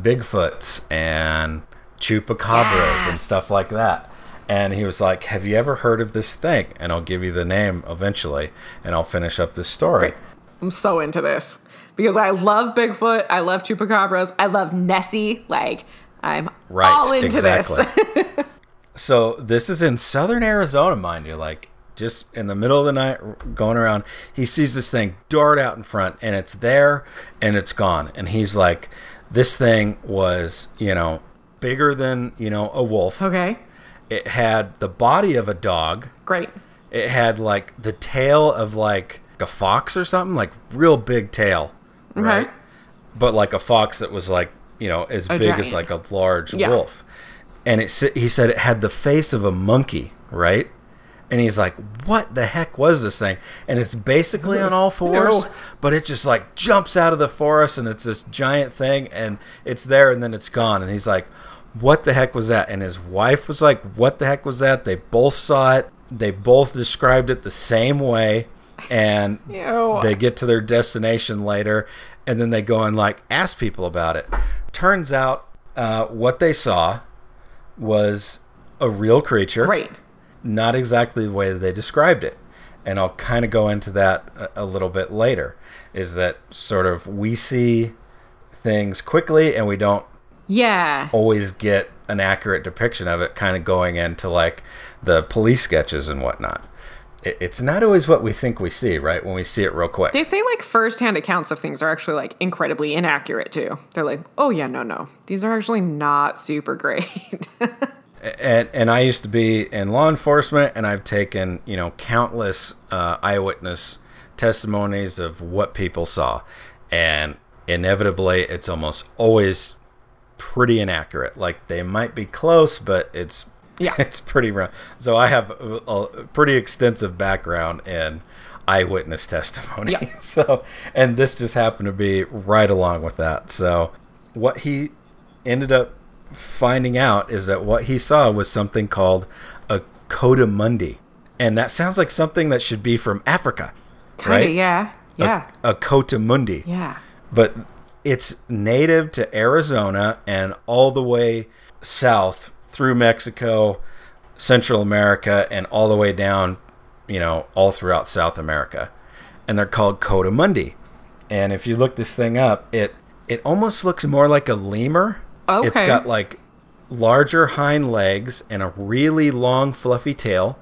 bigfoots and chupacabras and stuff like that and he was like have you ever heard of this thing and i'll give you the name eventually and i'll finish up this story Great. I'm so into this because I love Bigfoot. I love chupacabras. I love Nessie. Like, I'm Right, all into exactly. this. So this is in southern Arizona, mind you, like just in the middle of the night going around. He sees this thing dart out in front and it's there and it's gone. And he's like, this thing was, you know, bigger than, you know, a wolf. okay. It had the body of a dog. Great. It had like the tail of like a fox or something, like real big tail. Mm-hmm. Right. But like a fox that was like, you know, as A big as like a large Yeah. wolf. And it he said it had the face of a monkey, right? And he's like, "What the heck was this thing?" And it's basically on all fours, No. but it just like jumps out of the forest and it's this giant thing and it's there and then it's gone. And he's like, "What the heck was that?" And his wife was like, "What the heck was that?" They both saw it. They both described it the same way. And they get to their destination later and then they go and like ask people about it turns out uh, what they saw was a real creature Great. Not exactly the way that they described it and i'll kind of go into that a, a little bit later is that sort of we see things quickly and we don't Yeah. always get an accurate depiction of it kind of going into like the police sketches and whatnot it, it's not always what we think we see right when we see it real quick They say like firsthand accounts of things are actually like incredibly inaccurate too. They're like, oh yeah, no, no, these are actually not super great. and and I used to be in law enforcement, and I've taken you know countless uh, eyewitness testimonies of what people saw, and inevitably, it's almost always pretty inaccurate. Like they might be close, but it's Yeah. it's pretty rough. So I have a, a pretty extensive background in eyewitness testimony. Yeah. so, and this just happened to be right along with that. So, what he ended up finding out is that what he saw was something called a coatimundi. And that sounds like something that should be from Africa, Kinda, right? yeah. Yeah. A, a coatimundi. yeah. But it's native to Arizona and all the way south through Mexico, Central America, and all the way down, you know, all throughout South America. And they're called coatimundi. And if you look this thing up, it it almost looks more like a lemur. It's Okay. got like larger hind legs and a really long fluffy tail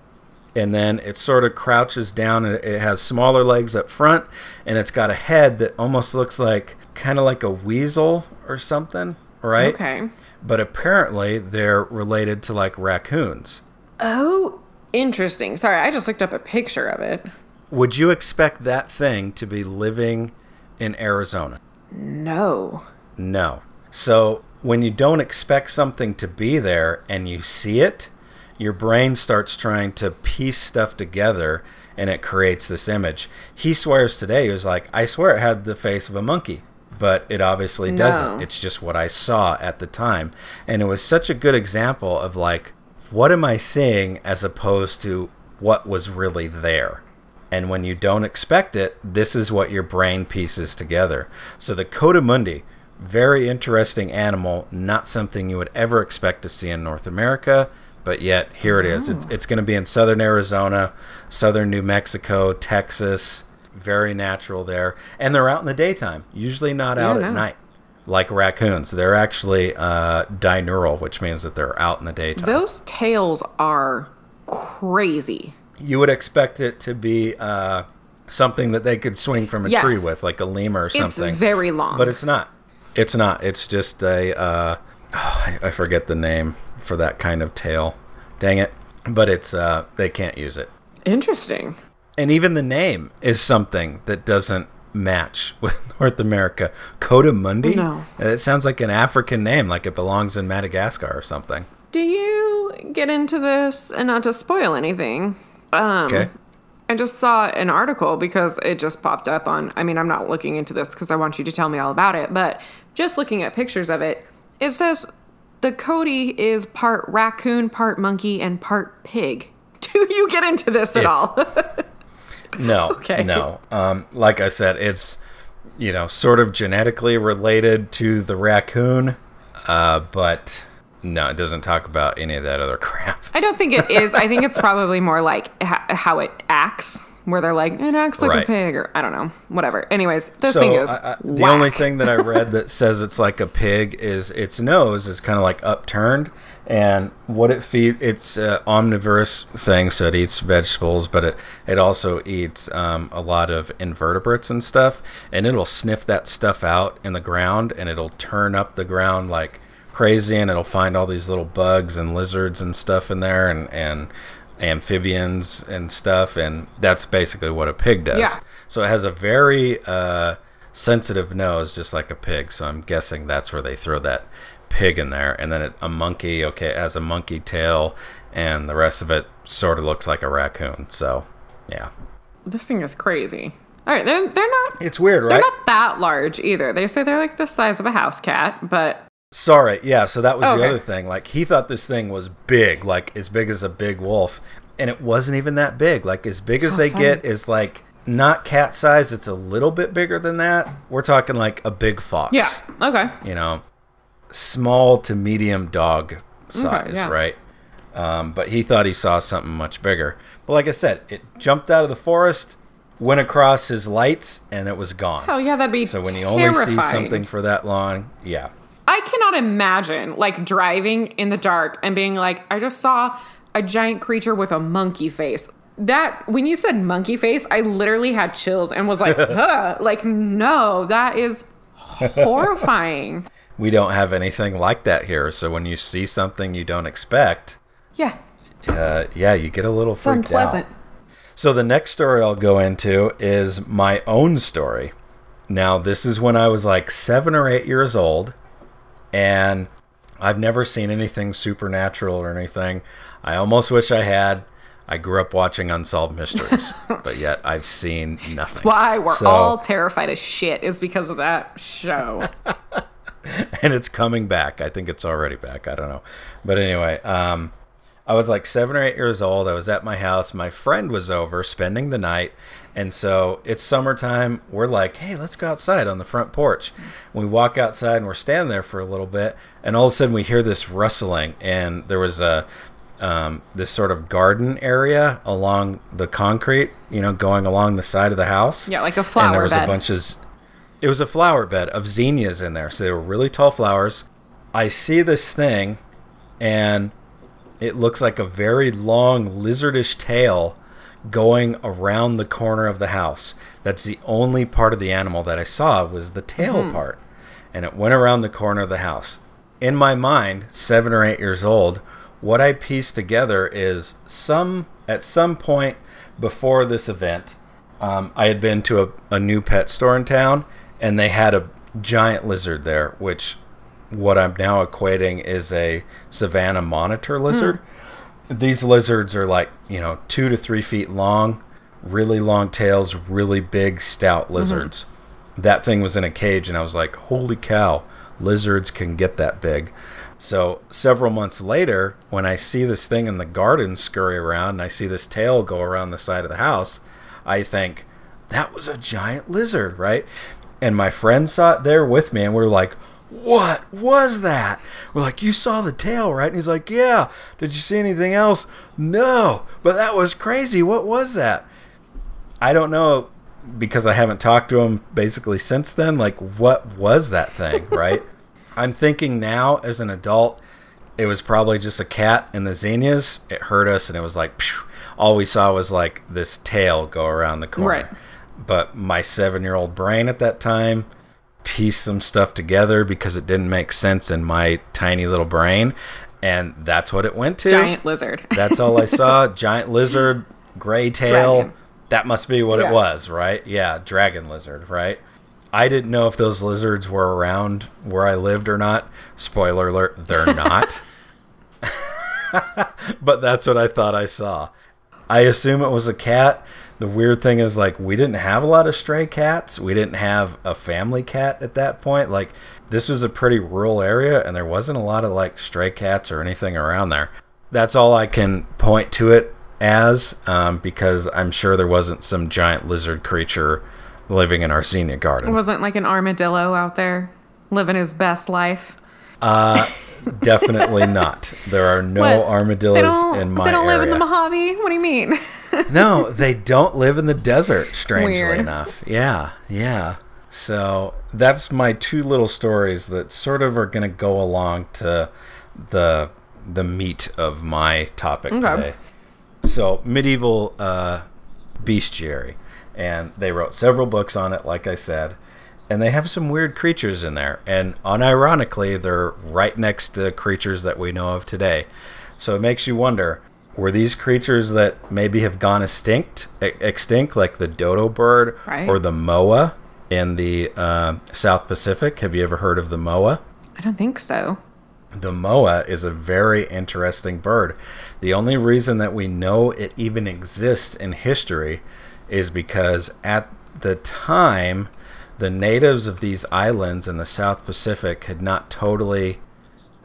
and then it sort of crouches down and it has smaller legs up front and it's got a head that almost looks like kind of like a weasel or something right Okay. but apparently they're related to like raccoons Oh, interesting. Sorry, I just looked up a picture of it. would you expect that thing to be living in arizona No. No. So when you don't expect something to be there and you see it, your brain starts trying to piece stuff together and it creates this image. He swears today, he was like, I swear it had the face of a monkey. But it obviously doesn't. It's just what I saw at the time. And it was such a good example of like, what am I seeing as opposed to what was really there? And when you don't expect it, this is what your brain pieces together. So the coatimundi, very interesting animal, not something you would ever expect to see in North America, but yet here it is. It's, it's going to be in southern Arizona, southern New Mexico, Texas. Very natural there. And they're out in the daytime, usually not out no. at night. Like raccoons, they're actually uh, diurnal, which means that they're out in the daytime. Those tails are crazy. you would expect it to be uh, something that they could swing from a Yes. tree with, like a lemur or something. It's very long. but it's not. It's not. It's just a. Uh, I, I forget the name for that kind of tail. Dang it! But it's. Uh, they can't use it. interesting. And even the name is something that doesn't match with North America. Coatimundi. No. It sounds like an African name, like it belongs in Madagascar or something. Do you get into this and not to spoil anything? Um, Okay. I just saw an article because it just popped up on. I mean, I'm not looking into this because I want you to tell me all about it, but just looking at pictures of it, it says the coati is part raccoon, part monkey, and part pig. Do you get into this at It's- all? No. Okay. No. Um, like I said, it's you know sort of genetically related to the raccoon, uh, but no, it doesn't talk about any of that other crap. I don't think it is. I think it's probably more like h- how it acts, where they're like, it acts like Right. a pig, or I don't know, whatever. Anyways, this so thing is. I, I, the only thing that I read that says it's like a pig is its nose is kind of like upturned, and what it feed it's uh, omnivorous thing, so it eats vegetables, but it it also eats um, a lot of invertebrates and stuff, and it'll sniff that stuff out in the ground, and it'll turn up the ground like crazy, and it'll find all these little bugs and lizards and stuff in there, and and amphibians and stuff, and that's basically what a pig does. Yeah. So it has a very uh, sensitive nose, just like a pig. So I'm guessing that's where they throw that pig in there. And then it, a monkey, okay, it has a monkey tail, and the rest of it sort of looks like a raccoon. So, yeah. This thing is crazy. All right, they're they're not It's weird, right? they're not that large either. They say they're like the size of a house cat, but Sorry, yeah. So that was the Okay. other thing. Like he thought this thing was big, like as big as a big wolf, and it wasn't even that big. Like as big as How they get is like not cat size. It's a little bit bigger than that. We're talking like a big fox. yeah, okay. you know, small to medium dog size, yeah. right? Um, but he thought he saw something much bigger. But like I said, it jumped out of the forest, went across his lights, and it was gone. Oh yeah, that'd be so when you only see something for that long, yeah. I cannot imagine like driving in the dark and being like, I just saw a giant creature with a monkey face. That when you said monkey face, I literally had chills and was like, huh. Like, no, that is horrifying. We don't have anything like that here. So when you see something you don't expect, yeah, uh, yeah, you get a little it's freaked unpleasant. out. So the next story I'll go into is my own story. Now, this is when I was like seven or eight years old, and I've never seen anything supernatural or anything. I almost wish I had. I grew up watching Unsolved Mysteries, but yet I've seen nothing. That's Why we're So- all terrified as shit is because of that show. and it's coming back. I think it's already back. I don't know. But anyway, um, I was like seven or eight years old. I was at my house. My friend was over spending the night. And so it's summertime. We're like, hey, let's go outside on the front porch. We walk outside and we're standing there for a little bit. And all of a sudden we hear this rustling. And there was a. Um, this sort of garden area along the concrete, you know, going along the side of the house. Yeah, like a flower. And there was bed. a bunch of it was a flower bed of zinnias in there. So they were really tall flowers. I see this thing, and it looks like a very long lizardish tail going around the corner of the house. That's the only part of the animal that I saw was the tail part. And it went around the corner of the house. In my mind, seven or eight years old, what I pieced together is some at some point before this event, um, I had been to a, a new pet store in town, and they had a giant lizard there, which what I'm now equating is a savannah monitor lizard. These lizards are like, you know, two to three feet long, really long tails, really big, stout mm-hmm. lizards. That thing was in a cage, and I was like, holy cow, lizards can get that big. So several months later, when I see this thing in the garden scurry around and I see this tail go around the side of the house, I think, that was a giant lizard, right? And my friend saw it there with me, and we're like, what was that? We're like, you saw the tail, right? And he's like, yeah. Did you see anything else? No, but that was crazy. What was that? I don't know because I haven't talked to him basically since then. Like, what was that thing, right? I'm thinking now as an adult, it was probably just a cat in the zinnias. It hurt us, and it was like, phew. all we saw was like this tail go around the corner. Right. But my seven year old brain at that time pieced some stuff together because it didn't make sense in my tiny little brain. And that's what it went to. Giant lizard. That's all I saw. Giant lizard, gray tail. Dragon. That must be what Yeah. it was, right? Yeah, dragon lizard, right? I didn't know if those lizards were around where I lived or not. Spoiler alert, they're not. but that's what I thought I saw. I assume it was a cat. The weird thing is, like, we didn't have a lot of stray cats. We didn't have a family cat at that point. Like, this was a pretty rural area, and there wasn't a lot of, like, stray cats or anything around there. That's all I can point to it as, um, because I'm sure there wasn't some giant lizard creature living in our zinnia garden. It wasn't like an armadillo out there living his best life. Definitely not. There are no What? armadillos in my they don't live in the Mojave. What do you mean? no, they don't live in the desert, strangely Weird. enough. Yeah, yeah. So that's my two little stories that sort of are going to go along to the the meat of my topic Okay. today. So medieval uh, bestiary, and they wrote several books on it, like I said, and they have some weird creatures in there, and unironically, they're right next to creatures that we know of today. So it makes you wonder: were these creatures that maybe have gone extinct, extinct, like the dodo bird Right. or the moa in the uh, South Pacific? Have you ever heard of the moa? I don't think so. The moa is a very interesting bird. The only reason that we know it even exists in history is because at the time, the natives of these islands in the South Pacific had not totally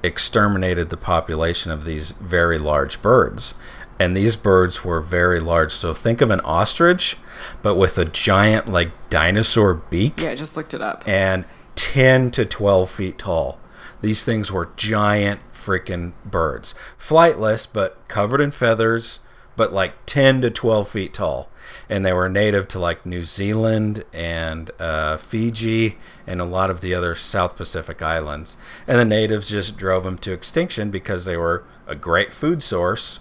exterminated the population of these very large birds. And these birds were very large. So think of an ostrich, but with a giant, like, dinosaur beak Yeah, I just looked it up. and 10 to 12 feet tall. These things were giant freaking birds. Flightless, but covered in feathers, but like 10 to 12 feet tall. And they were native to like New Zealand and uh, Fiji and a lot of the other South Pacific islands. And the natives just drove them to extinction because they were a great food source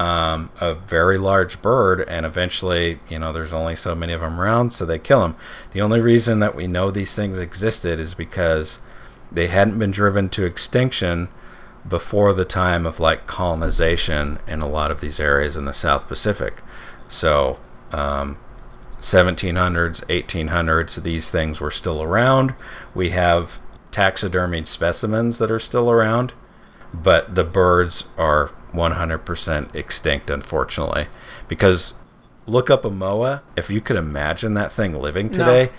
um, a very large bird, and eventually, you know, there's only so many of them around, so they kill them. The only reason that we know these things existed is because they hadn't been driven to extinction before the time of like colonization in a lot of these areas in the South Pacific. So, um, 1700s, 1800s, these things were still around. We have taxidermied specimens that are still around, but the birds are 100% extinct, unfortunately. Because look up a moa. If you could imagine that thing living today,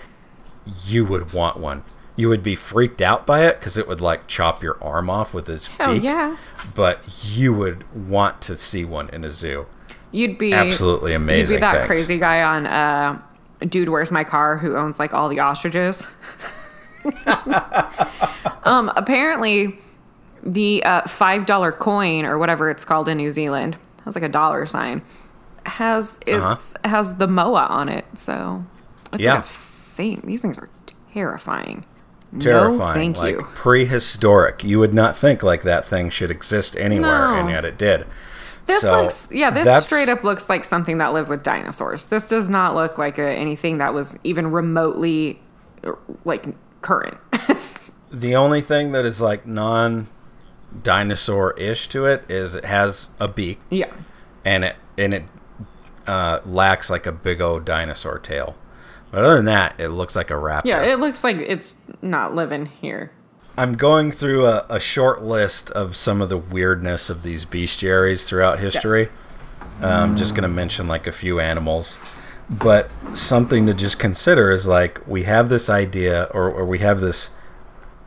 you would want one. You would be freaked out by it because it would like chop your arm off with its Hell beak. yeah. But you would want to see one in a zoo. You'd be Absolutely amazing You'd be that things. crazy guy on uh, Dude, Where's My Car who owns like all the ostriches. um, apparently, the uh, five dollar coin or whatever it's called in New Zealand has like a dollar sign has it's has the moa on it. So it's Uh-huh. Yeah. like a thing. These things are terrifying. Terrifying. No, thank like you. prehistoric. You would not think like that thing should exist anywhere, No. and yet it did. This So, looks, yeah, this straight up looks like something that lived with dinosaurs. This does not look like a, anything that was even remotely uh, like current. The only thing that is like non dinosaur ish to it is it has a beak yeah. and it and it uh, lacks like a big old dinosaur tail. But other than that, it looks like a raptor. Yeah, it looks like it's not living here. I'm going through a, a short list of some of the weirdness of these bestiaries throughout history. I'm just going to mention like a few animals. But something to just consider is like we have this idea or, or we have this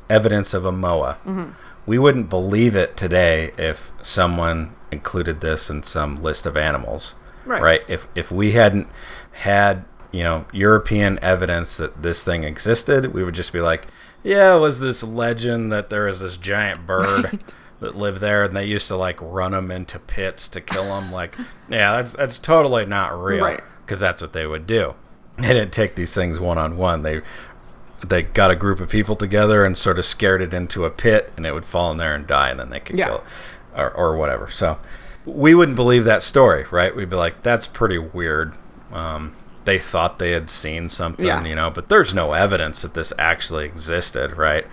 evidence of a moa. Mm-hmm. We wouldn't believe it today if someone included this in some list of animals. Right. If if we hadn't had, you know, European evidence that this thing existed, we would just be like, yeah, it was this legend that there was this giant bird Right. that lived there and they used to like run them into pits to kill them like, yeah, that's that's totally not real Right. because that's what they would do. They didn't take these things one on one. They they got a group of people together and sort of scared it into a pit, and it would fall in there and die, and then they could Yeah. kill it or, or whatever. So we wouldn't believe that story, right? We'd be like, that's pretty weird. Um, they thought they had seen something, Yeah. you know, but there's no evidence that this actually existed, right?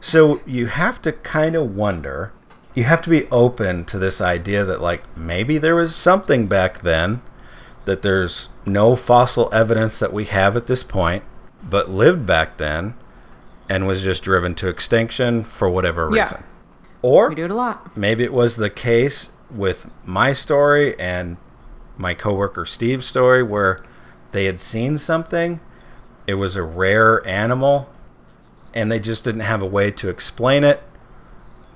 So you have to kind of wonder. You have to be open to this idea that, like, maybe there was something back then that there's no fossil evidence that we have at this point, but lived back then and was just driven to extinction for whatever Yeah. reason. Or We do it a lot. maybe it was the case with my story and my coworker Steve's story where they had seen something. It was a rare animal and they just didn't have a way to explain it.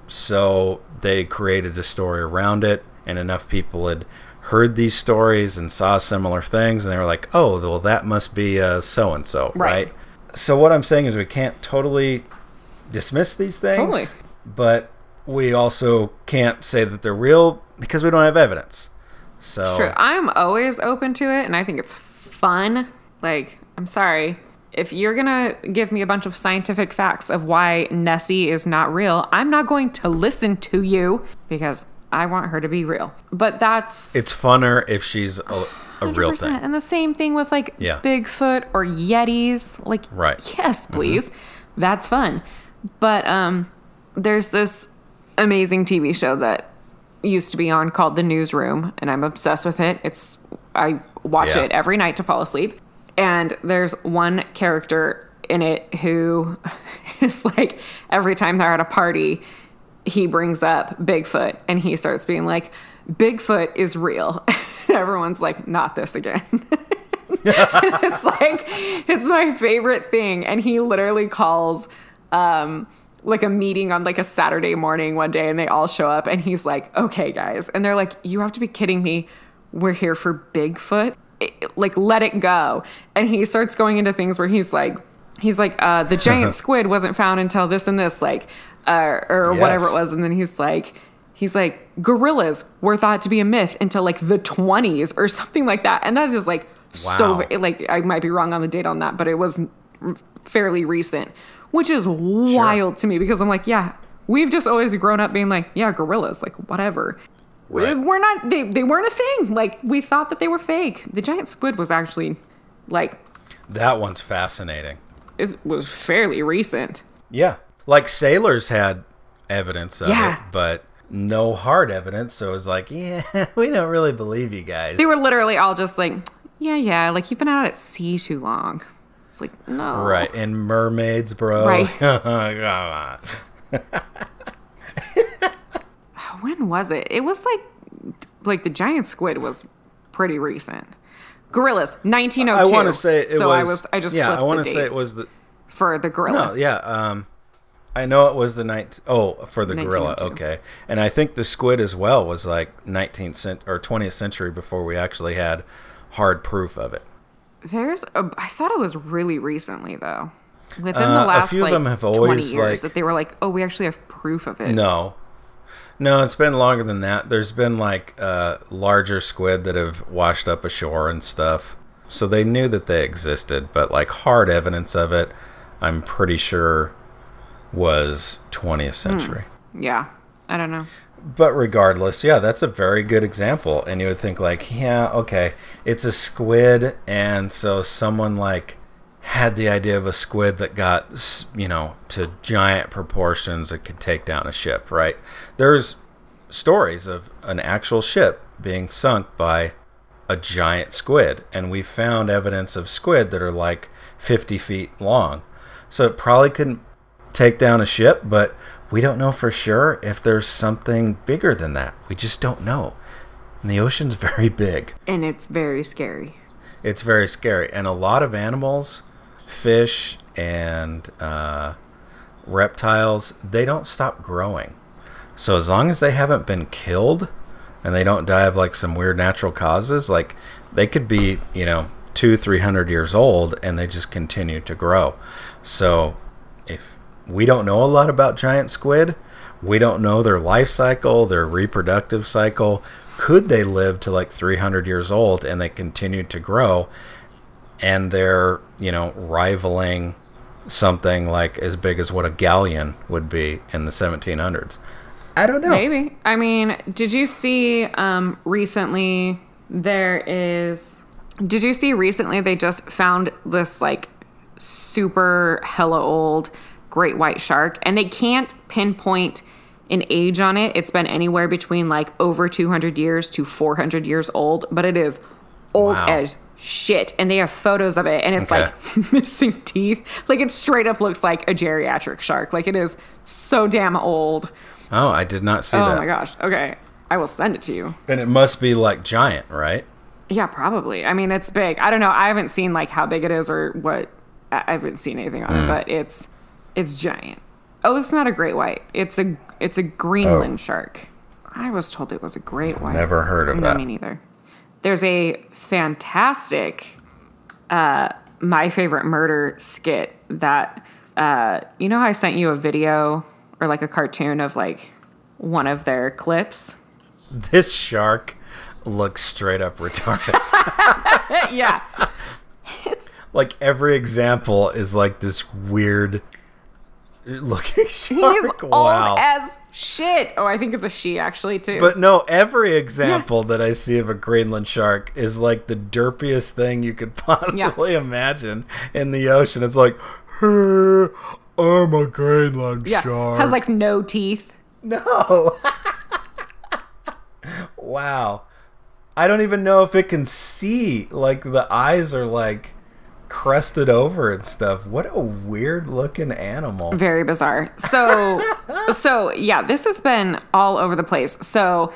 So they created a story around it and enough people had heard these stories and saw similar things and they were like, "Oh, well that must be so and so." Right. So what I'm saying is we can't totally dismiss these things, Totally. but we also can't say that they're real because we don't have evidence. So True. I'm always open to it, and I think it's fun. Like, I'm sorry. If you're gonna give me a bunch of scientific facts of why Nessie is not real, I'm not going to listen to you because I want her to be real. But that's it's funner if she's a, a real thing. And the same thing with like Yeah. Bigfoot or Yetis. Like, Right. Mm-hmm. yes, please. That's fun. But um, there's this amazing TV show that used to be on called The Newsroom, and I'm obsessed with it. It's I watch Yeah. it every night to fall asleep. And there's one character in it who is like every time they're at a party, he brings up Bigfoot and he starts being like, Bigfoot is real. Everyone's like, not this again. it's like it's my favorite thing and he literally calls um like a meeting on like a Saturday morning one day and they all show up and he's like, "Okay, guys." And they're like, "You have to be kidding me. We're here for Bigfoot." It- like let it go. And he starts going into things where he's like he's like uh the giant squid wasn't found until this and this like uh, or whatever it was. And then he's like he's like gorillas were thought to be a myth until like the 20s or something like that. And that is like so like i might be wrong on the date on that but it was fairly recent which is wild to me because i'm like yeah we've just always grown up being like yeah gorillas like whatever Right. we're not they, they weren't a thing like we thought that they were fake the giant squid was actually like That one's fascinating. is was fairly recent Yeah. Like sailors had evidence of Yeah. it, but no hard evidence. So it was like, yeah, we don't really believe you guys. they were literally all just like yeah yeah like you've been out at sea too long it's like no right. And mermaids, bro. Right. When was it? It was like like the giant squid was pretty recent. Gorillas, 1902. I want to say it so was. I was I just yeah. I want to say it was the for the gorilla. no. Yeah. Um, I know it was the night. Oh, for the gorilla. Okay, and I think the squid as well was like 19th cent or 20th century before we actually had hard proof of it. There's a, I thought it was really recently though. Within Uh, the a last few of like them have 20 always, years like- that they were like, "Oh, we actually have proof of it." No. No, it's been longer than that. There's been like uh, larger squid that have washed up ashore and stuff. So they knew that they existed, but like hard evidence of it, I'm pretty sure was 20th century. Yeah. I don't know. But regardless, yeah, that's a very good example. And you would think like, yeah, okay, it's a squid, and so someone like had the idea of a squid that got, you know, to giant proportions that could take down a ship, right? There's stories of an actual ship being sunk by a giant squid, and we found evidence of squid that are like 50 feet long. So it probably couldn't take down a ship, but we don't know for sure if there's something bigger than that. We just don't know. And the ocean's very big. And it's very scary. It's very scary. And a lot of animals, fish, and uh, reptiles, they don't stop growing. So as long as they haven't been killed and they don't die of like some weird natural causes, like they could be, you know, two, three hundred years old and they just continue to grow. So if we don't know a lot about giant squid, we don't know their life cycle, their reproductive cycle. Could they live to like 300 years old and they continue to grow and they're, you know, rivaling something like as big as what a galleon would be in the 1700s? I don't know. Maybe. I mean, did you see um recently there is did you see recently they just found this like super hella old great white shark and they can't pinpoint an age on it. It's been anywhere between like over 200 years to 400 years old, but it is old Wow. as shit and they have photos of it and it's Okay. like missing teeth. Like it straight up looks like a geriatric shark. Like it is so damn old. Oh, I did not see Oh that. Oh my gosh. Okay. I will send it to you. And it must be like giant, right? Yeah, probably. I mean, it's big. I don't know. I haven't seen like how big it is or what. I haven't seen anything on Hmm. it, but it's it's giant. Oh, it's not a great white. It's a it's a Greenland Oh. shark. I was told it was a great white. Never heard of no, that. me neither. There's a fantastic, uh, my favorite murder skit that, uh, you know how I sent you a video or like a cartoon of like one of their clips? This shark looks straight up retarded. yeah. like every example is like this weird looking He's shark. old wow. as shit. Oh, I think it's a she actually too. But no, every example that I see of a Greenland shark is like the derpiest thing you could possibly imagine in the ocean. It's like, I'm a Greenland yeah, shark. has like no teeth. no. wow. I don't even know if it can see. Like the eyes are like crested over and stuff. What a weird looking animal. Very bizarre. So, so yeah, this has been all over the place. So,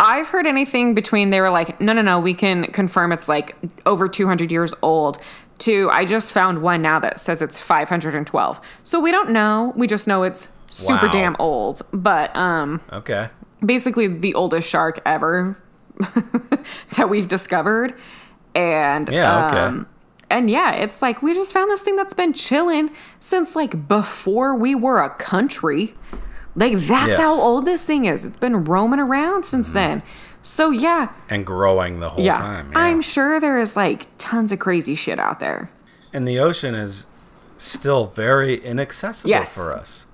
I've heard anything between they were like, no, no, no, we can confirm it's like over 200 years old. To I just found one now that says it's 512. So we don't know. We just know it's super Wow. damn old. But um, Okay. basically the oldest shark ever that we've discovered. And Yeah, okay. um, and yeah, it's like we just found this thing that's been chilling since like before we were a country. Like that's Yes. Mm-hmm. how old this thing is. It's been roaming around since then. So yeah, And growing the whole yeah, time. Yeah. I'm sure there is like tons of crazy shit out there. and the ocean is still very inaccessible Yes. for us.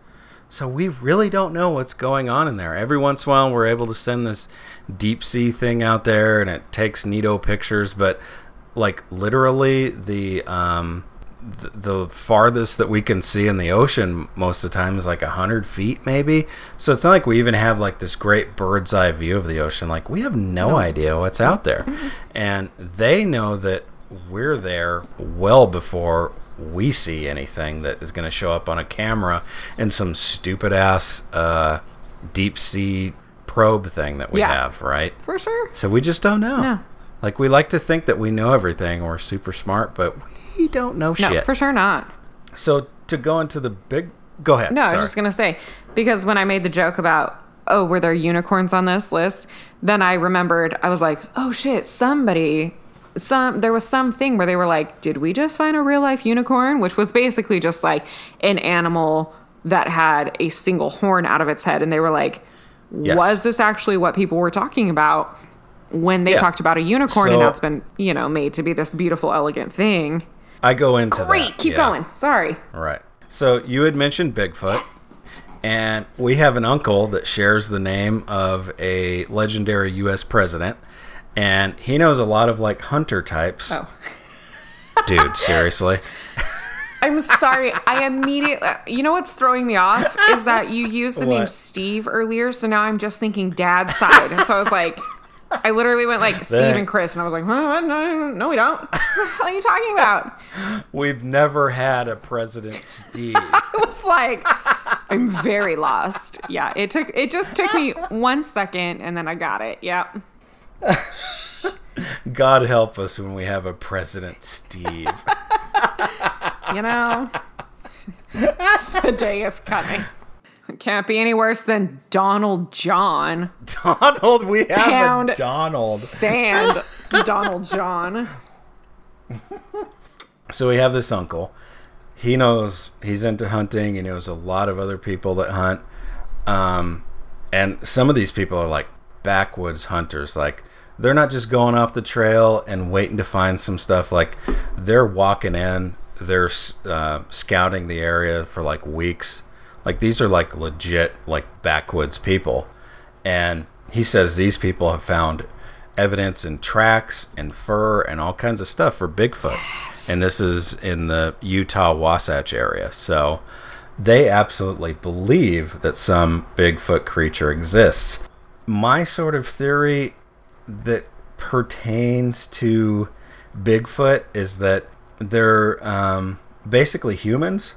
So we really don't know what's going on in there. Every once in a while, we're able to send this deep sea thing out there, and it takes neato pictures. But like literally, the um, the, the farthest that we can see in the ocean most of the time is like a hundred feet, maybe. So it's not like we even have like this great bird's eye view of the ocean. Like we have no idea what's out there, and they know that we're there well before we see anything that is going to show up on a camera in some stupid ass uh, deep sea probe thing that we Yeah. have, right? For sure. So we just don't know. No. Like we like to think that we know everything, we're super smart, but we don't know No, shit. for sure not. So to go into the big, go ahead. No, I was just gonna say because when I made the joke about oh, were there unicorns on this list? Then I remembered I was like, oh shit, somebody, some there was something where they were like, did we just find a real life unicorn? Which was basically just like an animal that had a single horn out of its head, and they were like, Yes. was this actually what people were talking about? When they Yeah. talked about a unicorn, and now it's been, you know, made to be this beautiful, elegant thing. I go into that. Great, that. keep yeah. going. Sorry. All right. So you had mentioned Bigfoot, Yes. and we have an uncle that shares the name of a legendary U.S. president, and he knows a lot of like hunter types. Oh. Dude, seriously. I'm sorry. I immediately, uh, you know what's throwing me off is that you used the name Steve earlier, so now I'm just thinking dad's side. And so I was like, I literally went like Steve and Chris, and I was like, huh, no, no, we don't. What the hell are you talking about? We've never had a President Steve. I was like, I'm very lost. Yeah, it took, it just took me one second, and then I got it. Yeah. God help us when we have a President Steve. You know, the day is coming. It can't be any worse than Donald John. Donald, we have Pound a Donald. Sand Donald John. So we have this uncle. He knows he's into hunting. He knows a lot of other people that hunt. Um, and some of these people are like backwoods hunters. Like they're not just going off the trail and waiting to find some stuff. Like they're walking in. They're uh, scouting the area for like weeks. Like these are like legit like backwoods people. And he says these people have found evidence in tracks and fur and all kinds of stuff for Bigfoot. And this is in the Utah Wasatch area. So they absolutely believe that some Bigfoot creature exists. My sort of theory that pertains to Bigfoot is that they're um, basically humans.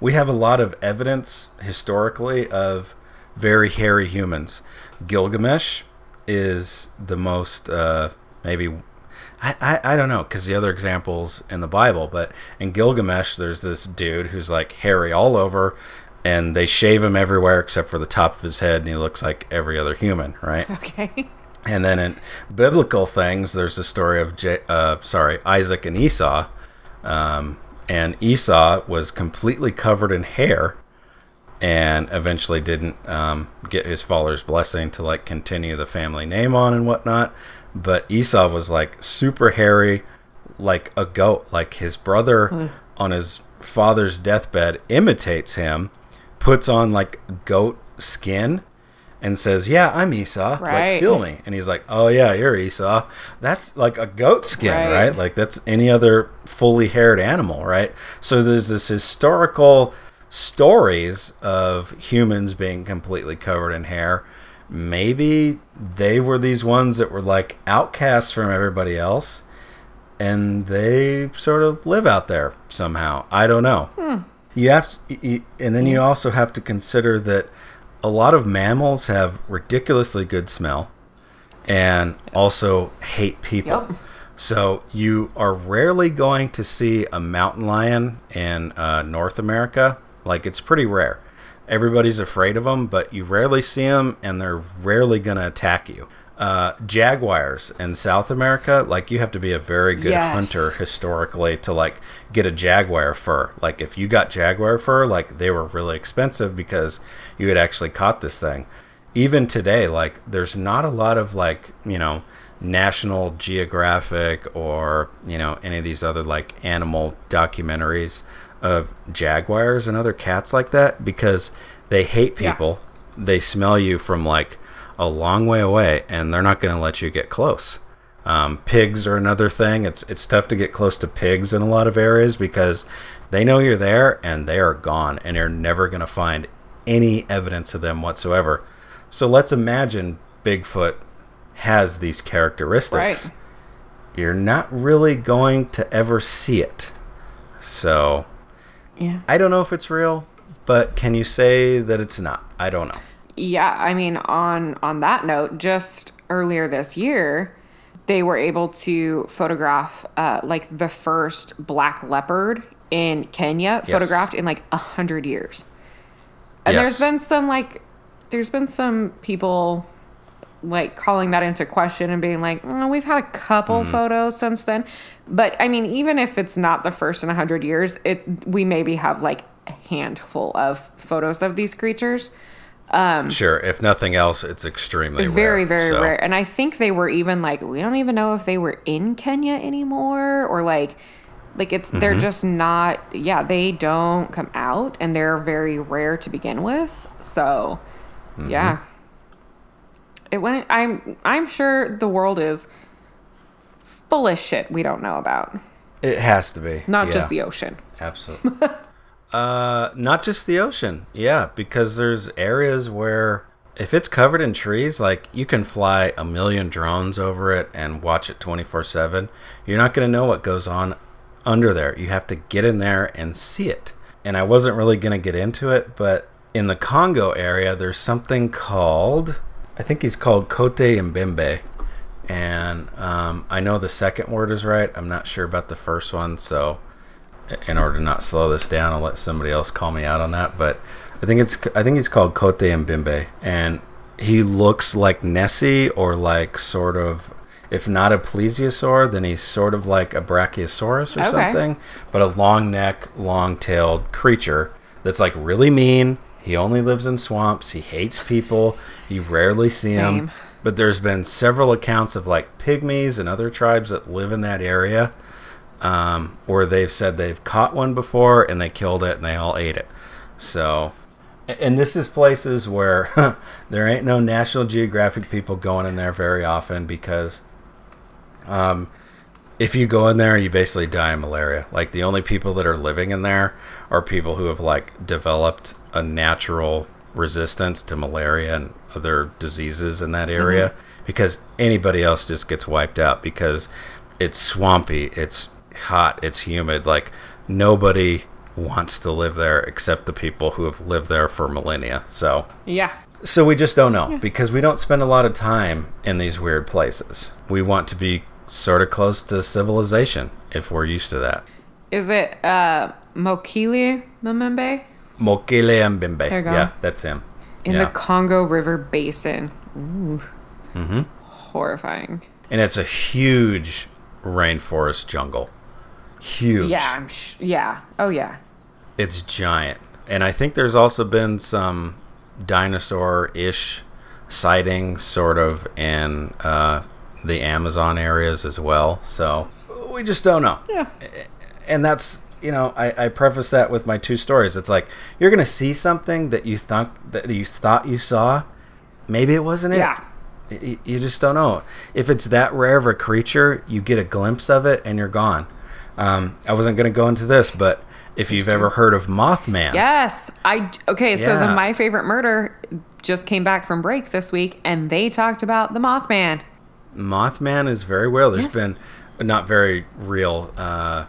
We have a lot of evidence historically of very hairy humans. Gilgamesh is the most uh, maybe I, I, I don't know because the other examples in the Bible, but in Gilgamesh there's this dude who's like hairy all over, and they shave him everywhere except for the top of his head, and he looks like every other human, right? Okay. And then in biblical things, there's the story of J- uh, sorry Isaac and Esau, um, and Esau was completely covered in hair, and eventually didn't um, get his father's blessing to like continue the family name on and whatnot. But Esau was like super hairy, like a goat. Like his brother on his father's deathbed imitates him, puts on like goat skin, and says, "Yeah, I'm Esau. Like Right. feel me." And he's like, "Oh yeah, you're Esau. That's like a goat skin, Right. right? Like that's any other fully haired animal, right?" So there's this historical stories of humans being completely covered in hair. Maybe they were these ones that were like outcasts from everybody else and they sort of live out there somehow. I don't know. Hmm. You have to, and then you hmm. also have to consider that a lot of mammals have ridiculously good smell and also hate people. Yep. So you are rarely going to see a mountain lion in uh, North America. Like it's pretty rare. Everybody's afraid of them, but you rarely see them, and they're rarely going to attack you. Uh, jaguars in South America, like you have to be a very good Yes. hunter historically to like get a jaguar fur. Like if you got jaguar fur, like they were really expensive because you had actually caught this thing. Even today, like there's not a lot of like you know National Geographic or you know any of these other like animal documentaries of jaguars and other cats like that because they hate Yeah. people. They smell you from like a long way away, and they're not going to let you get close. Um, pigs are another thing. It's it's tough to get close to pigs in a lot of areas because they know you're there and they are gone, and you're never going to find any evidence of them whatsoever. So let's imagine Bigfoot has these characteristics. Right. You're not really going to ever see it. So Yeah. I don't know if it's real, but can you say that it's not? I don't know. Yeah, I mean on on that note, just earlier this year, they were able to photograph uh, like the first black leopard in Kenya, Yes. photographed in like a hundred years. And Yes. there's been some like, there's been some people like calling that into question and being like, "Oh, we've had a couple Mm-hmm. photos since then. But I mean, even if it's not the first in a hundred years, it we maybe have like a handful of photos of these creatures. Sure. If nothing else, it's extremely very, rare. very so- rare. And I think they were even like, we don't even know if they were in Kenya anymore or like, like it's Mm-hmm. they're just not. Yeah, they don't come out, and they're very rare to begin with. So, Mm-hmm. yeah, it went. I'm I'm sure the world is full of shit we don't know about. It has to be. Not yeah. just the ocean. Absolutely. uh, not just the ocean. Yeah, because there's areas where if it's covered in trees, like you can fly a million drones over it and watch it 24 7. You're not going to know what goes on under there. You have to get in there and see it. And I wasn't really going to get into it, but in the Congo area, there's something called, I think he's called Kote Mbembe. And um, I know the second word is right. I'm not sure about the first one, so in order to not slow this down, I'll let somebody else call me out on that. But I think it's I think he's called Kote Mbimbe, and he looks like Nessie or like sort of, if not a plesiosaur, then he's sort of like a brachiosaurus or Okay. something, but a long neck, long tailed creature that's like really mean. He only lives in swamps. He hates people. You rarely see him. But there's been several accounts of like pygmies and other tribes that live in that area um, where they've said they've caught one before and they killed it and they all ate it. So, and this is places where there ain't no National Geographic people going in there very often because um, if you go in there, you basically die of malaria. Like the only people that are living in there are people who have like developed a natural resistance to malaria and other diseases in that area because anybody else just gets wiped out because it's swampy, it's hot, it's humid. Like nobody wants to live there except the people who have lived there for millennia. So Yeah. so we just don't know because we don't spend a lot of time in these weird places. We want to be sort of close to civilization if we're used to that. Is it uh, Mokele Mbembe. There go. Yeah, that's him. in yeah. the Congo River Basin? Ooh. Mm-hmm. Horrifying. and it's a huge rainforest jungle. Huge. Yeah, I'm sh- yeah. Oh yeah. It's giant. And I think there's also been some dinosaur ish sightings, sort of, in uh, the Amazon areas as well. So we just don't know. Yeah. and that's you know I, I preface that with my two stories it's like you're gonna see something that you thought that you thought you saw maybe it wasn't it Yeah. You just don't know if it's that rare of a creature you get a glimpse of it and you're gone um, i wasn't gonna go into this but if you've ever heard of mothman Yes. I okay, so the My Favorite Murder just came back from break this week and they talked about the Mothman. Mothman is very real. There's Yes. been not very real. Uh,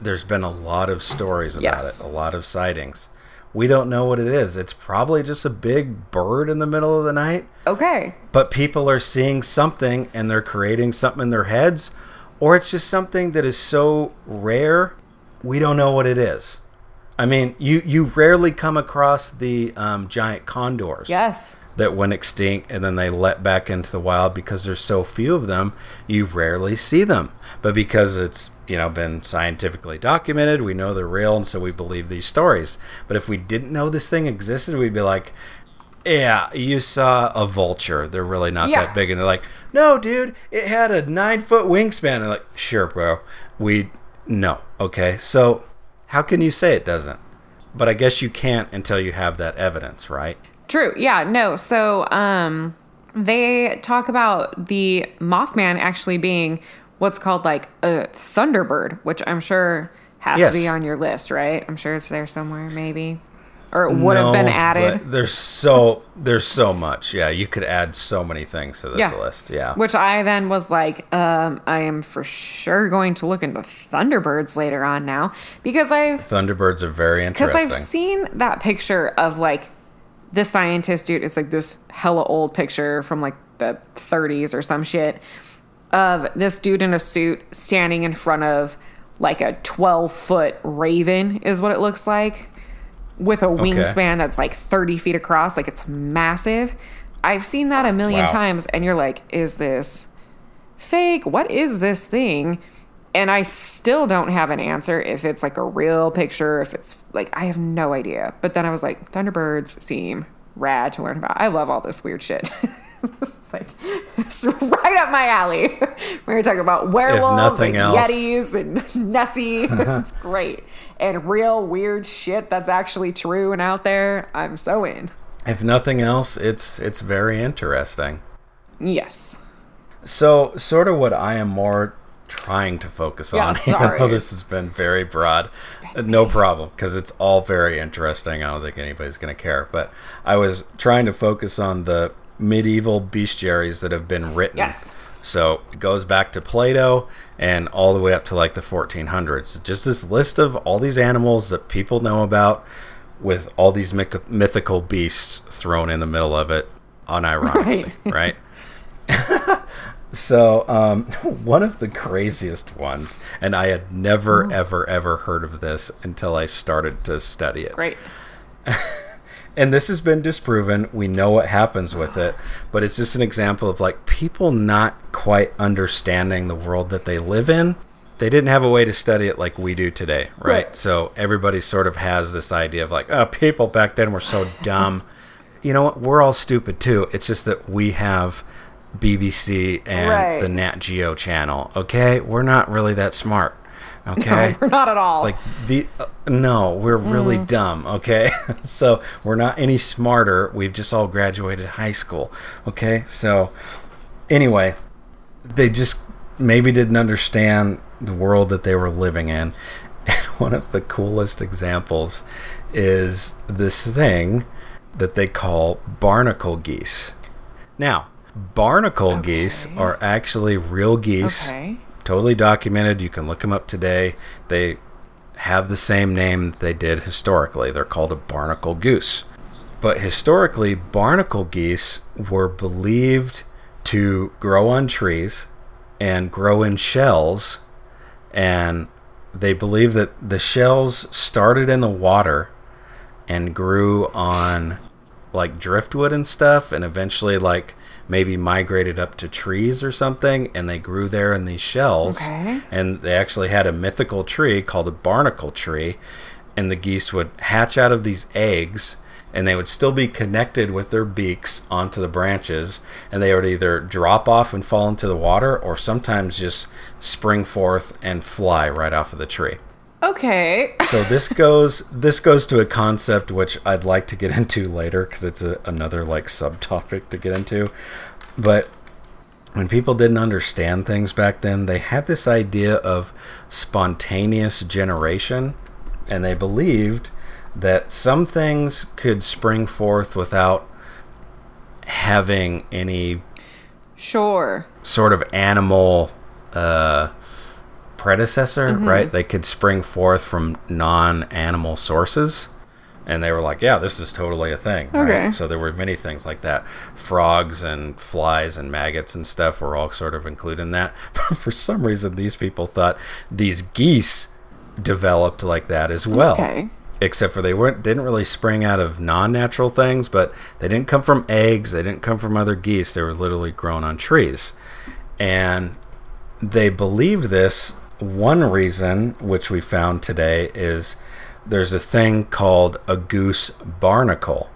there's been a lot of stories about Yes. it, a lot of sightings. We don't know what it is. It's probably just a big bird in the middle of the night, Okay. but people are seeing something and they're creating something in their heads, or it's just something that is so rare, we don't know what it is. I mean, you you rarely come across the um, giant condors Yes. that went extinct and then they let back into the wild because there's so few of them you rarely see them but because it's you know been scientifically documented we know they're real and so we believe these stories but if we didn't know this thing existed we'd be like yeah you saw a vulture they're really not Yeah. that big and they're like no dude it had a nine foot wingspan and like sure bro we no okay so how can you say it doesn't but i guess you can't until you have that evidence right True. Yeah, no. So, um they talk about the Mothman actually being what's called like a Thunderbird, which I'm sure has Yes. to be on your list, right? I'm sure it's there somewhere maybe. Or it would have been added. There's so there's so much. Yeah, you could add so many things to this Yeah. list. Yeah. Which I then was like, um, I am for sure going to look into Thunderbirds later on now because I've Thunderbirds are very interesting. because. I've seen that picture of like this scientist dude It's like this hella old picture from like the 30s or some shit of this dude in a suit standing in front of like a 12 foot raven is what it looks like with a wingspan that's like 30 feet across like it's massive. I've seen that a million Wow. times and you're like is this fake? What is this thing? And i still don't have an answer if it's like a real picture if it's like i have no idea. But then i was like thunderbirds seem rad to learn about. I love all this weird shit it's like it's right up my alley we were talking about werewolves and else. yetis and nessie it's great and real weird shit that's actually true and out there i'm so in If nothing else, it's it's very interesting. yes So, sort of what I am more trying to focus Yeah, on, even sorry. though this has been very broad. No problem, because it's all very interesting. I don't think anybody's going to care. But I was trying to focus on the medieval bestiaries that have been written. Yes. So it goes back to Plato and all the way up to like the 1400s. Just this list of all these animals that people know about with all these myth- mythical beasts thrown in the middle of it unironically, right? right? So, um, one of the craziest ones, and I had never, ever, ever heard of this until I started to study it. great And this has been disproven. We know what happens with it, but it's just an example of like people not quite understanding the world that they live in. They didn't have a way to study it like we do today, right? Right. So everybody sort of has this idea of like, oh, people back then were so dumb. you know what? We're all stupid too. It's just that we have BBC and Right. the Nat Geo channel. Okay, we're not really that smart. Okay, we're not at all. Like the uh, no we're really dumb okay? So we're not any smarter. We've just all graduated high school okay? So anyway they just maybe didn't understand the world that they were living in. And one of the coolest examples is this thing that they call barnacle geese. Now barnacle geese are actually real geese okay totally documented. You can look them up today. They have the same name that they did historically. They're called a barnacle goose. But historically, barnacle geese were believed to grow on trees and grow in shells. And they believe that the shells started in the water and grew on like driftwood and stuff and eventually like maybe migrated up to trees or something and they grew there in these shells Okay. and they actually had a mythical tree called a barnacle tree and the geese would hatch out of these eggs and they would still be connected with their beaks onto the branches and they would either drop off and fall into the water or sometimes just spring forth and fly right off of the tree okay so this goes this goes to a concept which I'd like to get into later because it's a, another like subtopic to get into. But when people didn't understand things back then, they had this idea of spontaneous generation, and they believed that some things could spring forth without having any sure sort of animal uh, predecessor, mm-hmm. right? They could spring forth from non-animal sources, and they were like, "Yeah, this is totally a thing." Okay. Right? So there were many things like that. Frogs and flies and maggots and stuff were all sort of included in that. But for some reason, these people thought these geese developed like that as well okay except for they weren't didn't really spring out of non-natural things but they didn't come from eggs they didn't come from other geese they were literally grown on trees and they believed this one reason which we found today is there's a thing called a goose barnacle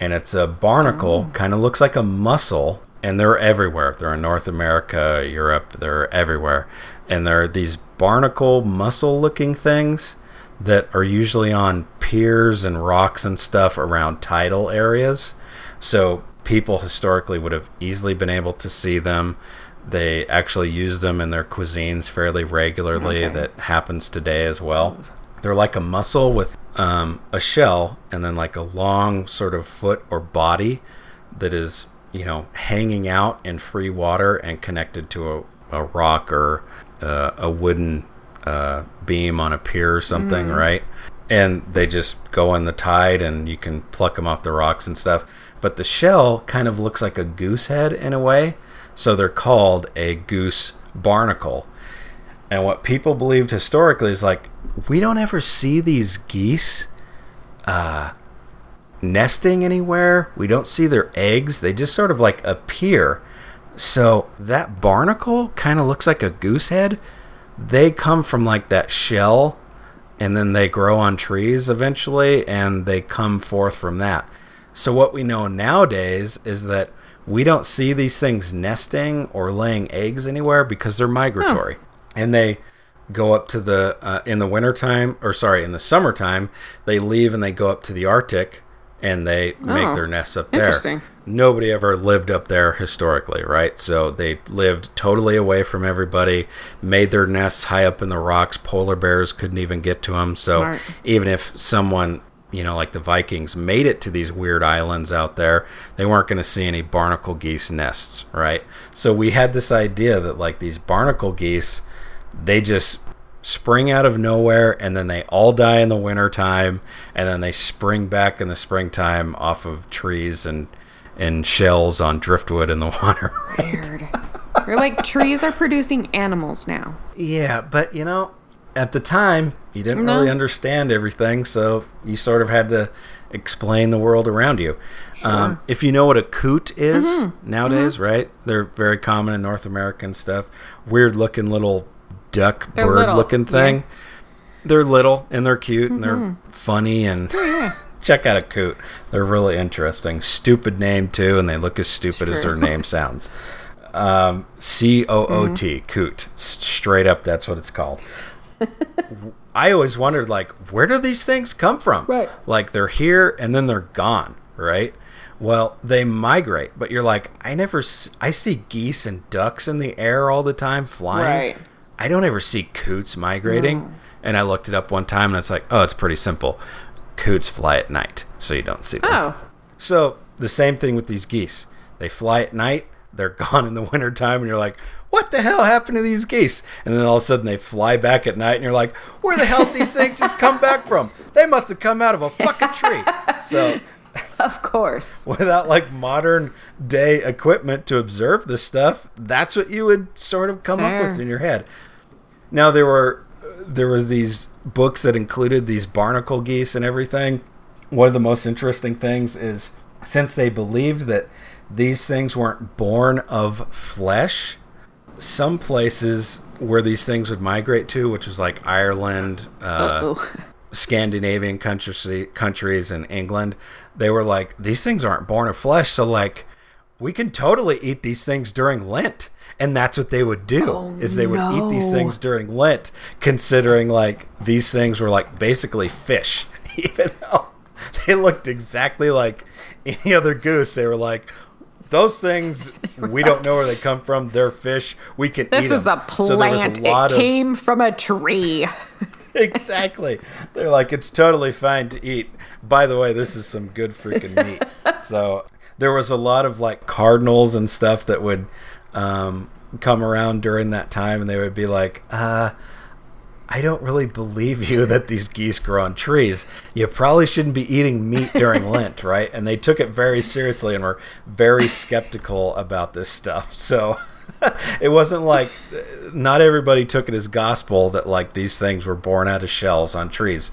and it's a barnacle oh. kind of looks like a mussel and they're everywhere. They're in north america europe they're everywhere. And they're these barnacle mussel looking things that are usually on piers and rocks and stuff around tidal areas. So people historically would have easily been able to see them they actually use them in their cuisines fairly regularly Okay. that happens today as well they're like a mussel with um, a shell and then like a long sort of foot or body that is, you know, hanging out in free water and connected to a, a rock or uh, a wooden uh, beam on a pier or something, right? and they just go in the tide and you can pluck them off the rocks and stuff. But the shell kind of looks like a goose head in a way, so they're called a goose barnacle. And what people believed historically is like we don't ever see these geese uh, nesting anywhere. We don't see their eggs. They just sort of like appear. So that barnacle kind of looks like a goose head. They come from like that shell and then they grow on trees eventually and they come forth from that. So what we know nowadays is that we don't see these things nesting or laying eggs anywhere because they're migratory. And they go up to the uh, in the wintertime or sorry, in the summertime, they leave and they go up to the Arctic and they make Oh, their nests up there. interesting. Nobody ever lived up there historically, right? So they lived totally away from everybody, made their nests high up in the rocks. Polar bears couldn't even get to them. So Smart. even if someone, you know, like the Vikings made it to these weird islands out there, they weren't going to see any barnacle geese nests, right? So we had this idea that like these barnacle geese, they just spring out of nowhere and then they all die in the wintertime and then they spring back in the springtime off of trees and and shells on driftwood in the water. Weird. We're like trees are producing animals now. Yeah, but you know, at the time, you didn't No. really understand everything, so you sort of had to explain the world around you. Um, if you know what a coot is Mm-hmm. nowadays, right? They're very common in North American stuff. Weird looking little duck They're bird little, looking thing. They're little and they're cute and Mm-hmm. they're funny and check out a coot. They're really interesting. Stupid name too, and they look as stupid as their name sounds. Um, C O O T, Mm-hmm. coot. Straight up, that's what it's called. I always wondered, like, where do these things come from? Right. Like, they're here and then they're gone, right? Well, they migrate, but you're like, I never, s- I see geese and ducks in the air all the time flying. Right. I don't ever see coots migrating. And I looked it up one time and it's like, oh, it's pretty simple. Coots fly at night, so you don't see them. Oh, So the same thing with these geese. They fly at night, they're gone in the wintertime, and you're like, what the hell happened to these geese? And then all of a sudden they fly back at night, and you're like, where the hell did these things just come back from? They must have come out of a fucking tree. So of course. without like modern day equipment to observe this stuff, that's what you would sort of come up with in your head. Now there were there was these books that included these barnacle geese and everything. One of the most interesting things is since they believed that these things weren't born of flesh, some places where these things would migrate to, which was like Ireland, uh. Scandinavian countries, countries and England, they were like, these things aren't born of flesh, so like, we can totally eat these things during Lent. And that's what they would do Oh, is they would eat these things during Lent, considering like these things were like basically fish, even though they looked exactly like any other goose. They were like, those things we don't know where they come from. They're fish. We can This eat is a them. So plant. lot it of- came from a tree. exactly. They're like, it's totally fine to eat. By the way, this is some good freaking meat. so there was a lot of like cardinals and stuff that would um, come around during that time, and they would be like, uh, I don't really believe you that these geese grow on trees. You probably shouldn't be eating meat during Lent, right? And they took it very seriously and were very skeptical about this stuff. So it wasn't like not everybody took it as gospel that like these things were born out of shells on trees.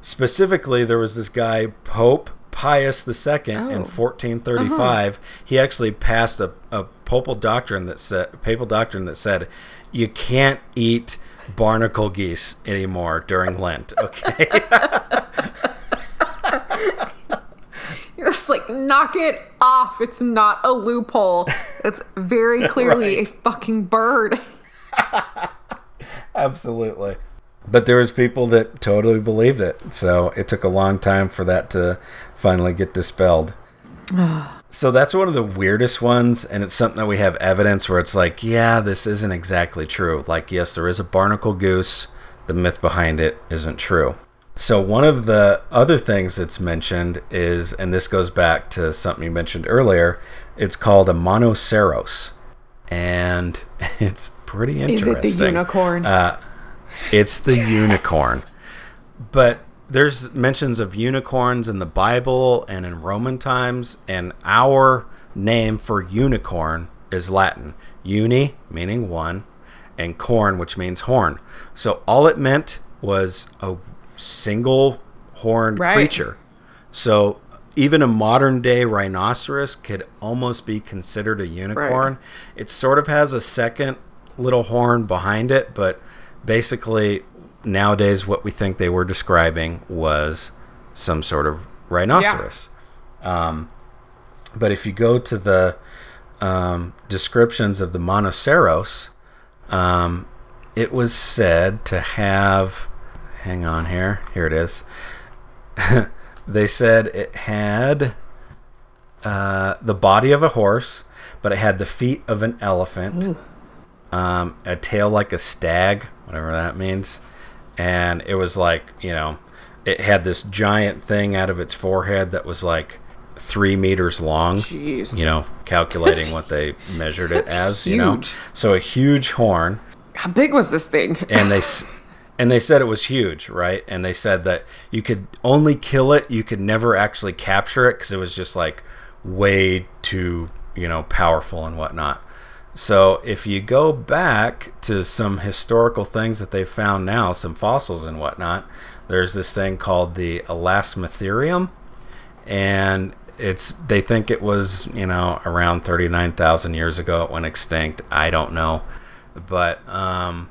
Specifically, there was this guy Pope Pius II in Oh. 1435. Uh-huh. He actually passed a, a papal doctrine that said papal doctrine that said you can't eat barnacle geese anymore during Lent. Okay. just like knock it off. It's not a loophole. It's very clearly a fucking bird. Absolutely. But there was people that totally believed it. So it took a long time for that to finally get dispelled. Ah. So that's one of the weirdest ones and it's something that we have evidence where it's like, yeah, this isn't exactly true. Like yes, there is a barnacle goose. The myth behind it isn't true. So one of the other things that's mentioned is and this goes back to something you mentioned earlier, it's called a monoceros. And it's pretty interesting. Is it the unicorn? Uh, it's the unicorn. But there's mentions of unicorns in the Bible and in Roman times, and our name for unicorn is Latin. Uni, meaning one, and corn, which means horn. So all it meant was a single horned Right. creature. So even a modern day rhinoceros could almost be considered a unicorn. It sort of has a second little horn behind it, but basically nowadays what we think they were describing was some sort of rhinoceros. Um, but if you go to the um, descriptions of the Monoceros, um, it was said to have. Hang on here. Here it is. they said it had uh, the body of a horse, but it had the feet of an elephant, um, a tail like a stag, whatever that means. And it was like, you know, it had this giant thing out of its forehead that was like three meters long Jeez. you know, calculating That's- what they measured it as, you know. So a huge horn, How big was this thing? and they and they said it was huge, right? And they said that you could only kill it, you could never actually capture it because it was just like way too, you know, powerful and whatnot. So if you go back to some historical things that they found now, some fossils and whatnot, there's this thing called the Elasmotherium, and it's they think it was you know around 39,000 years ago it went extinct I don't know. But um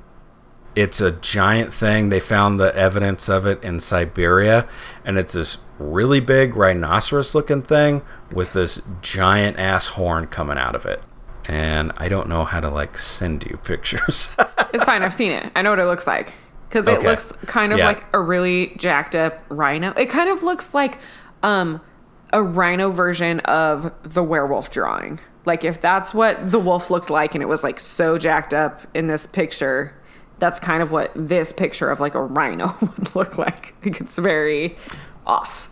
it's a giant thing. They found the evidence of it in Siberia and it's this really big rhinoceros looking thing with this giant ass horn coming out of it and I don't know how to like send you pictures It's fine. I've seen it. I know what it looks like because it Okay. looks kind of Yeah. like a really jacked up rhino. It kind of looks like um, a rhino version of the werewolf drawing. Like if that's what the wolf looked like, and it was like so jacked up in this picture, that's kind of what this picture of like a rhino would look like. Like it's very off.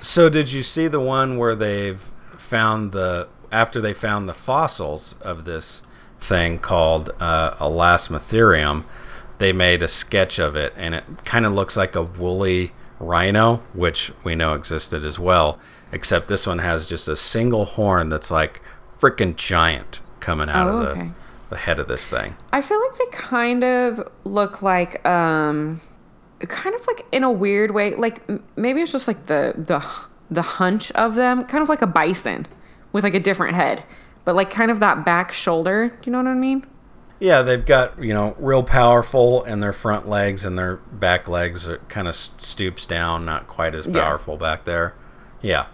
So did you see the one where they've found the after they found the fossils of this thing called uh, Elasmotherium, they made a sketch of it, and it kind of looks like a woolly rhino, which we know existed as well. Except this one has just a single horn that's like freaking giant coming out Oh, of the, okay. the head of this thing. I feel like they kind of look like um kind of like in a weird way like maybe it's just like the the the hunch of them kind of like a bison with like a different head but like kind of that back shoulder do you know what I mean Yeah, they've got you know real powerful, and their front legs and their back legs are kind of stoops down, not quite as Yeah. powerful back there. Yeah,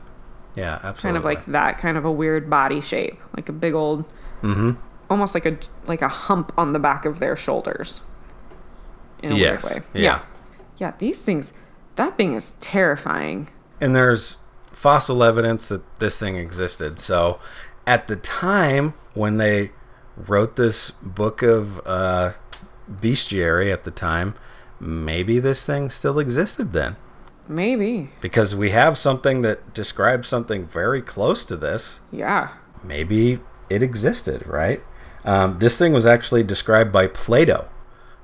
yeah, absolutely. kind of like that kind of a weird body shape like a big old Mm-hmm. almost like a like a hump on the back of their shoulders in a yes, weird way yeah. yeah yeah these things that thing is terrifying And there's fossil evidence that this thing existed. So, at the time when they wrote this book of uh, bestiary, at the time, maybe this thing still existed then. maybe Because we have something that describes something very close to this. yeah maybe it existed, right? Um, this thing was actually described by Plato.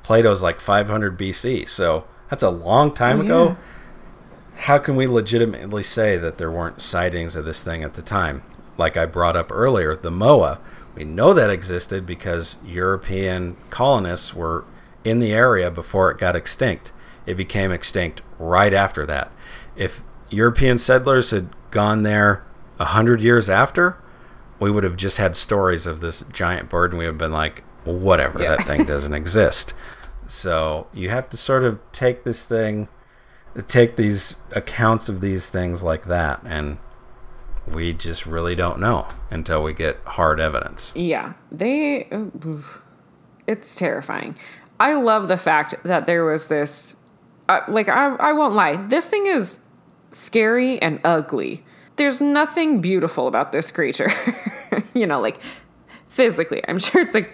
Plato's like 500 BC, so that's a long time Oh, ago. How can we legitimately say that there weren't sightings of this thing at the time? Like I brought up earlier, the Moa. We know that existed because European colonists were in the area before it got extinct. It became extinct right after that. If European settlers had gone there a hundred years after, we would have just had stories of this giant bird and we would have been like, whatever, Yeah. that thing doesn't exist. So you have to sort of take this thing, take these accounts of these things like that, and we just really don't know until we get hard evidence. Yeah, they. It's terrifying. I love the fact that there was this. Uh, like, I, I won't lie. This thing is scary and ugly. There's nothing beautiful about this creature. you know, like physically. I'm sure it's a,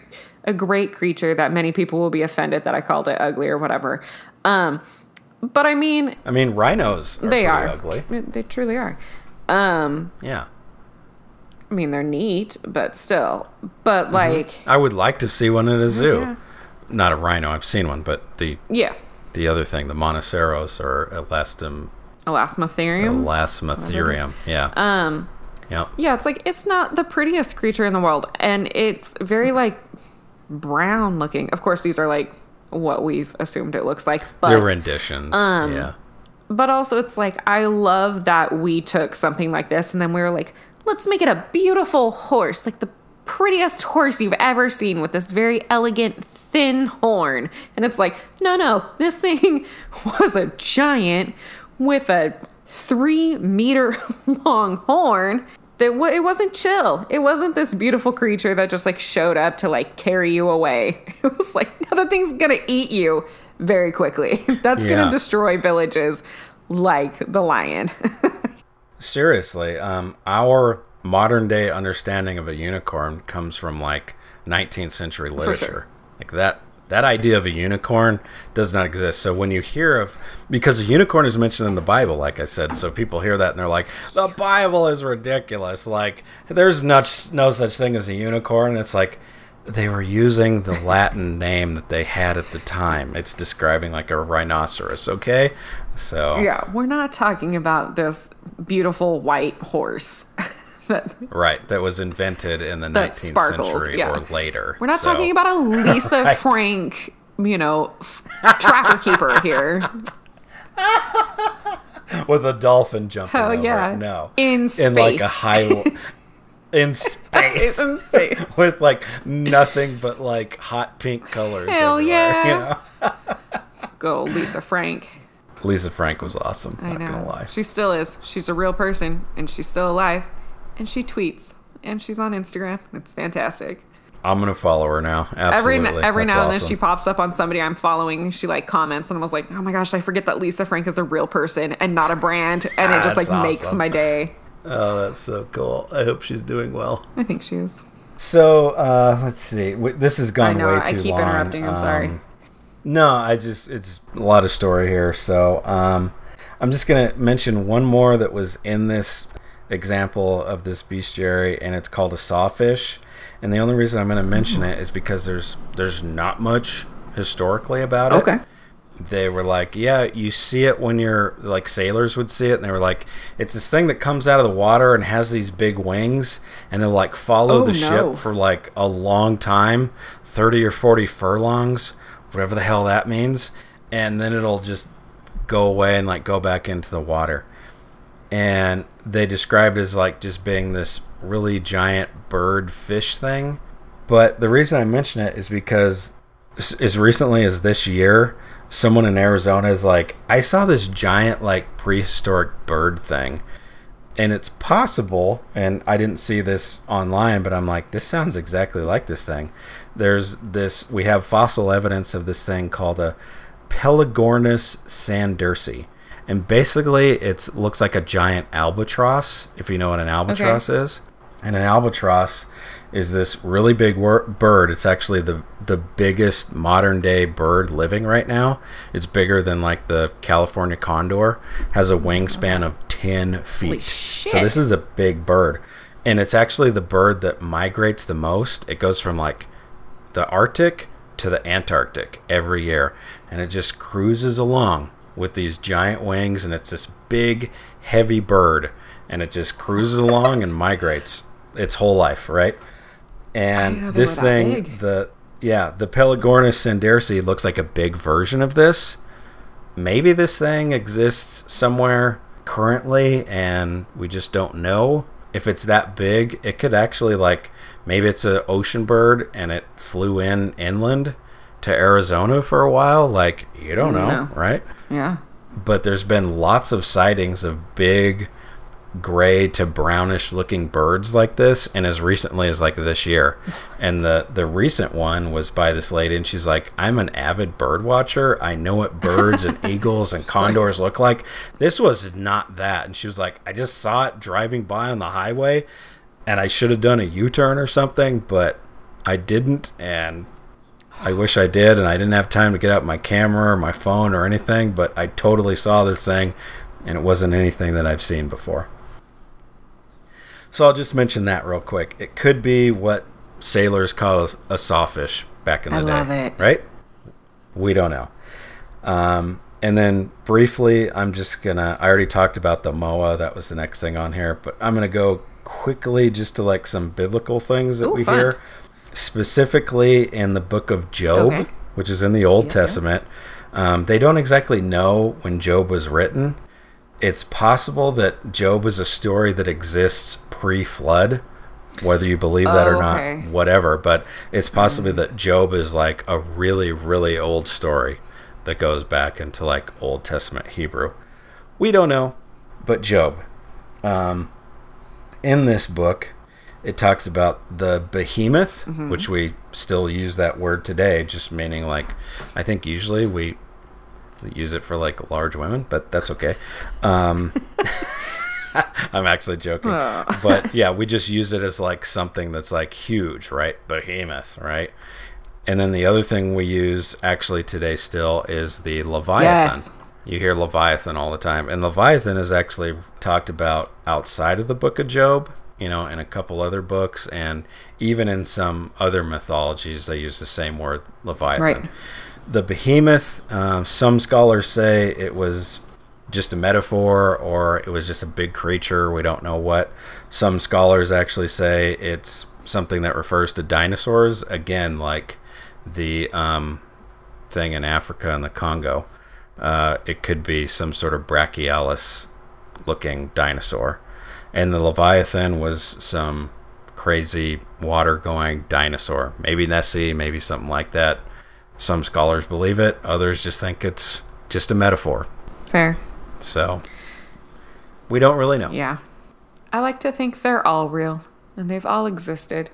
a great creature that many people will be offended that I called it ugly or whatever. Um, but I mean, I mean, rhinos are they are. ugly. They truly are. Um, Yeah. I mean, they're neat, but still. But like, I would like to see one in a zoo. yeah. Not a rhino, I've seen one, but the yeah. the other thing, the Monoceros or Elastum Elasmotherium. Elasmotherium. Yeah. Um, yeah. yeah, it's like it's not the prettiest creature in the world, and it's very like brown looking. Of course, these are like what we've assumed it looks like, but They're renditions. um, yeah. but also it's like I love that we took something like this and then we were like, let's make it a beautiful horse, like the prettiest horse you've ever seen with this very elegant thin horn. And it's like, no, no, this thing was a giant with a three meter long horn. That it wasn't chill. It wasn't this beautiful creature that just like showed up to like carry you away. It was like, no, the thing's gonna eat you very quickly. That's Yeah. gonna destroy villages like the lion. Seriously, um, our modern day understanding of a unicorn comes from like 19th century literature. Like that that idea of a unicorn does not exist. So when you hear of because a unicorn is mentioned in the Bible, like I said, so people hear that and they're like, the Bible is ridiculous. Like there's not no such thing as a unicorn. It's like they were using the Latin name that they had at the time. It's describing like a rhinoceros, okay? So yeah, we're not talking about this beautiful white horse. that Right, that was invented in the That 19th sparkles, century yeah. or later. we're not So- talking about a Lisa Right. Frank, you know, f- Trapper Keeper here. with a dolphin jumping Hell over yeah. it. No, In space. in like a high in space in space. with like nothing but like hot pink colors. Hell yeah. You know? Go, Lisa Frank. Lisa Frank was awesome. I not gonna lie. She still is. She's a real person and she's still alive. And she tweets. And she's on Instagram. It's fantastic. I'm gonna follow her now. Every Absolutely. every That's now and then she pops up on somebody I'm following. She like comments and I was like, oh my gosh, I forget that Lisa Frank is a real person and not a brand. And it just like That's makes my day. Oh, that's so cool. I hope she's doing well. I think she is. So uh, let's see. This has gone I know, way too long. I keep long. interrupting, I'm sorry. Um, No, I just it's a lot of story here. So um, I'm just gonna mention one more that was in this example of this bestiary, and it's called a sawfish. And the only reason I'm gonna mention Mm-hmm. it is because there's there's not much historically about it Okay. they were like, yeah, you see it when you're like sailors would see it, and they were like, it's this thing that comes out of the water and has these big wings, and they'll like follow Oh, the no. ship for like a long time, thirty or forty furlongs, whatever the hell that means, and then it'll just go away and like go back into the water. And they described as like just being this really giant bird fish thing. But the reason I mention it is because as recently as this year, someone in Arizona is like, I saw this giant like prehistoric bird thing. And it's possible, and I didn't see this online, but I'm like, this sounds exactly like this thing. There's this, we have fossil evidence of this thing called a Pelagornis sandersi. And basically, it looks like a giant albatross, if you know what an albatross is. And an albatross is this really big wor- bird. It's actually the the biggest modern day bird living right now. It's bigger than like the California condor. Has a wingspan of ten feet. So shit. this is a big bird, and it's actually the bird that migrates the most. It goes from like the Arctic to the Antarctic every year, and it just cruises along with these giant wings, and it's this big, heavy bird, and it just cruises along and migrates its whole life, right? And this thing, the yeah, the Pelagornis sandersi looks like a big version of this. Maybe this thing exists somewhere currently, and we just don't know. If it's that big, it could actually like maybe it's an ocean bird and it flew in inland to Arizona for a while. Like you don't know, No. right? Yeah. but there's been lots of sightings of big gray to brownish looking birds like this and as recently as like this year. And the the recent one was by this lady and she's like i'm an avid bird watcher. I know what birds and eagles and condors look like. This was not that. And she was like i just saw it driving by on the highway and i should have done a u-turn or something but i didn't and I wish I did, and I didn't have time to get out my camera or my phone or anything, but I totally saw this thing, and it wasn't anything that I've seen before. So I'll just mention that real quick. It could be what sailors call a, a sawfish back in the I day. love it. Right? We don't know. Um, and then briefly, I'm just gonna. I already talked about the Moa. That was the next thing on here, but I'm gonna go quickly just to like some biblical things that Ooh, we fun. hear, specifically in the book of Job, Okay. which is in the Old Yeah. Testament. Um, they don't exactly know when Job was written. It's possible that Job is a story that exists pre-flood, whether you believe that or Oh, not, okay. whatever. But it's possibly that Job is like a really, really old story that goes back into like Old Testament Hebrew. We don't know, but Job. Um, in this book, it talks about the behemoth, Mm-hmm. which we still use that word today, just meaning like, I think usually we use it for like large women, but that's okay. Um, I'm actually joking. Oh. but yeah, we just use it as like something that's like huge, right? Behemoth, right? And then the other thing we use actually today still is the Leviathan. Yes. You hear Leviathan all the time. And Leviathan is actually talked about outside of the book of Job, you know, in a couple other books. And even in some other mythologies, they use the same word, Leviathan. Right. The behemoth, um, some scholars say it was just a metaphor or it was just a big creature. We don't know what. Some scholars actually say it's something that refers to dinosaurs. Again, like the um, thing in Africa and the Congo. Uh, it could be some sort of brachiosaurus looking dinosaur. And the Leviathan was some crazy water going dinosaur. Maybe Nessie, maybe something like that. Some scholars believe it, others just think it's just a metaphor. Fair. So we don't really know. Yeah. I like to think they're all real and they've all existed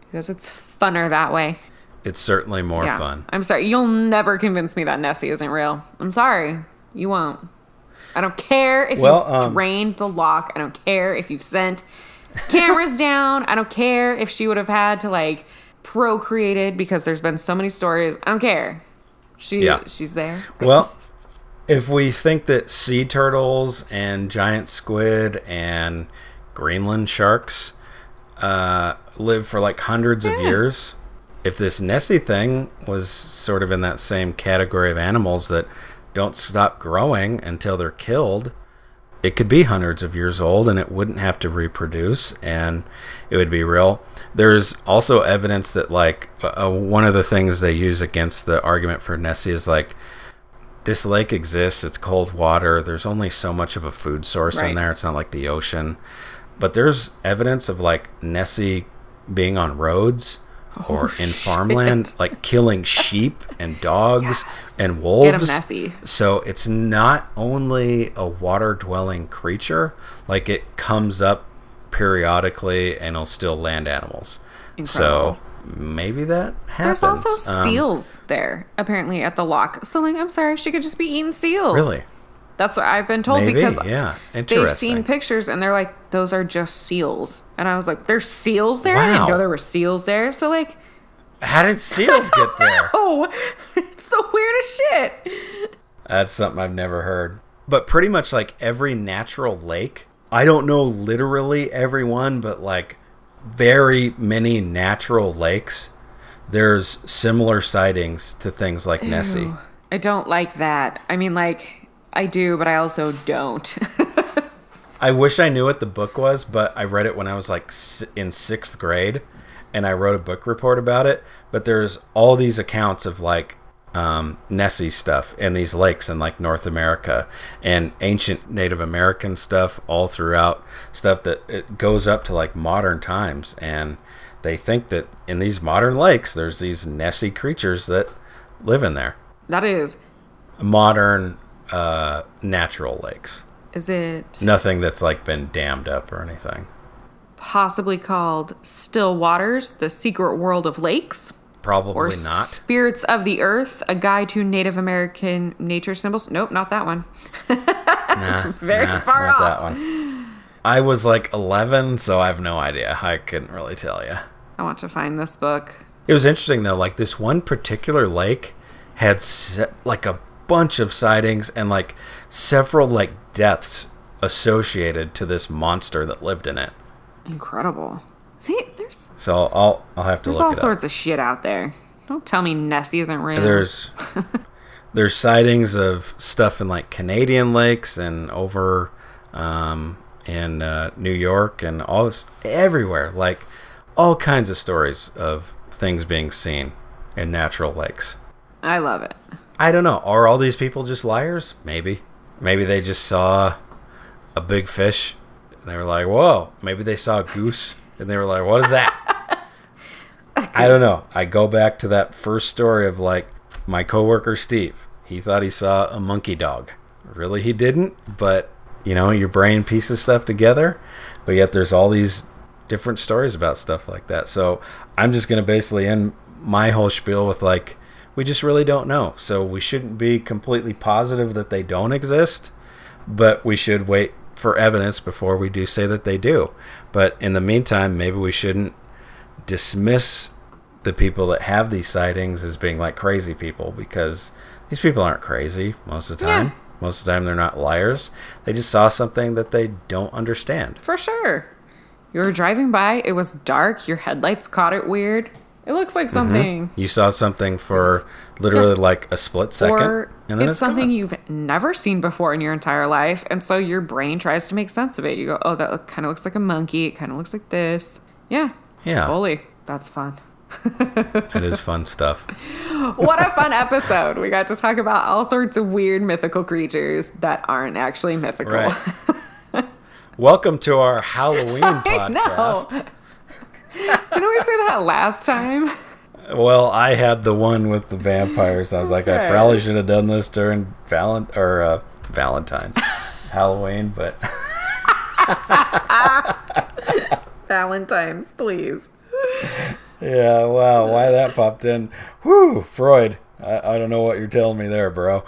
because it's funner that way. It's certainly more yeah. fun. I'm sorry. You'll never convince me that Nessie isn't real. I'm sorry. You won't. I don't care if Well, you've um, drained the loch. I don't care if you've sent cameras down. I don't care if she would have had to like procreated because there's been so many stories. I don't care. She Yeah. she's there. Well, if we think that sea turtles and giant squid and Greenland sharks uh, live for like hundreds of years, if this Nessie thing was sort of in that same category of animals that don't stop growing until they're killed, it could be hundreds of years old and it wouldn't have to reproduce and it would be real. There's also evidence that, like, uh, one of the things they use against the argument for Nessie is like, this lake exists, it's cold water, there's only so much of a food source in there, it's not like the ocean. But there's evidence of like Nessie being on roads or in farmland, like killing sheep and dogs Yes. and wolves. Get 'em Nessie. So it's not only a water dwelling creature, like it comes up periodically and it'll still land animals. Incredible. So maybe that happens. There's also Um, seals there, apparently, at the loch. So, like, I'm sorry, she could just be eating seals. Really? That's what I've been told Maybe, because yeah. Interesting. they've seen pictures and they're like, those are just seals. And I was like, there's seals there? I didn't know there were seals there. So, like, How did seals get there? oh, it's the weirdest shit. That's something I've never heard. But pretty much like every natural lake, I don't know literally every one, but like very many natural lakes, there's similar sightings to things like Nessie. I don't like that. I mean, like, I do, but I also don't. I wish I knew what the book was, but I read it when I was like in sixth grade, and I wrote a book report about it. But there's all these accounts of like um, Nessie stuff in these lakes in like North America and ancient Native American stuff all throughout. Stuff that it goes up to like modern times, and they think that in these modern lakes, there's these Nessie creatures that live in there. that is, Modern uh, natural lakes. is it Nothing that's like been dammed up or anything. possibly called Still Waters, The Secret World of Lakes? Probably Or not. Spirits of the Earth, A Guide to Native American Nature Symbols? Nope, not that one. Nah, very nah, far not off. that one. I was like 11, so I have no idea. I couldn't really tell you. I want to find this book. It was interesting though. Like this one particular lake had like a bunch of sightings and like several like deaths associated to this monster that lived in it. Incredible. See, there's So I'll I'll have to look at there's all sorts of shit out there. Don't tell me Nessie isn't real. There's there's sightings of stuff in like Canadian lakes and over um, in uh, New York and all everywhere. Like all kinds of stories of things being seen in natural lakes. I love it. I don't know. Are all these people just liars? Maybe. Maybe they just saw a big fish and they were like, whoa. Maybe they saw a goose and they were like, what is that? I don't know. I go back to that first story of like my coworker Steve. He thought he saw a monkey dog. Really, he didn't, but you know, your brain pieces stuff together. But yet, there's all these different stories about stuff like that. So I'm just going to basically end my whole spiel with like, we just really don't know. So we shouldn't be completely positive that they don't exist, but we should wait for evidence before we do say that they do. But in the meantime, maybe we shouldn't dismiss the people that have these sightings as being like crazy people because these people aren't crazy most of the time. Yeah. Most of the time, they're not liars. They just saw something that they don't understand. For sure. You were driving by, it was dark, your headlights caught it weird. It looks like mm-hmm. something. Mm-hmm. You saw something for literally yeah. like a split second. Or and then it's, it's something gone. you've never seen before in your entire life. And so your brain tries to make sense of it. You go, oh, that kind of looks like a monkey. It kind of looks like this. Yeah. Yeah. Fully. That's fun. it is fun stuff. what a fun episode. We got to talk about all sorts of weird mythical creatures that aren't actually mythical. Right. Welcome to our Halloween podcast. Didn't we say that last time? Well, I had the one with the vampires. I was like, I probably should have done this during Valent or uh, Valentine's, Halloween, but Valentine's, please. Yeah, wow, why that popped in? Whew, Freud. I, I don't know what you're telling me there, bro.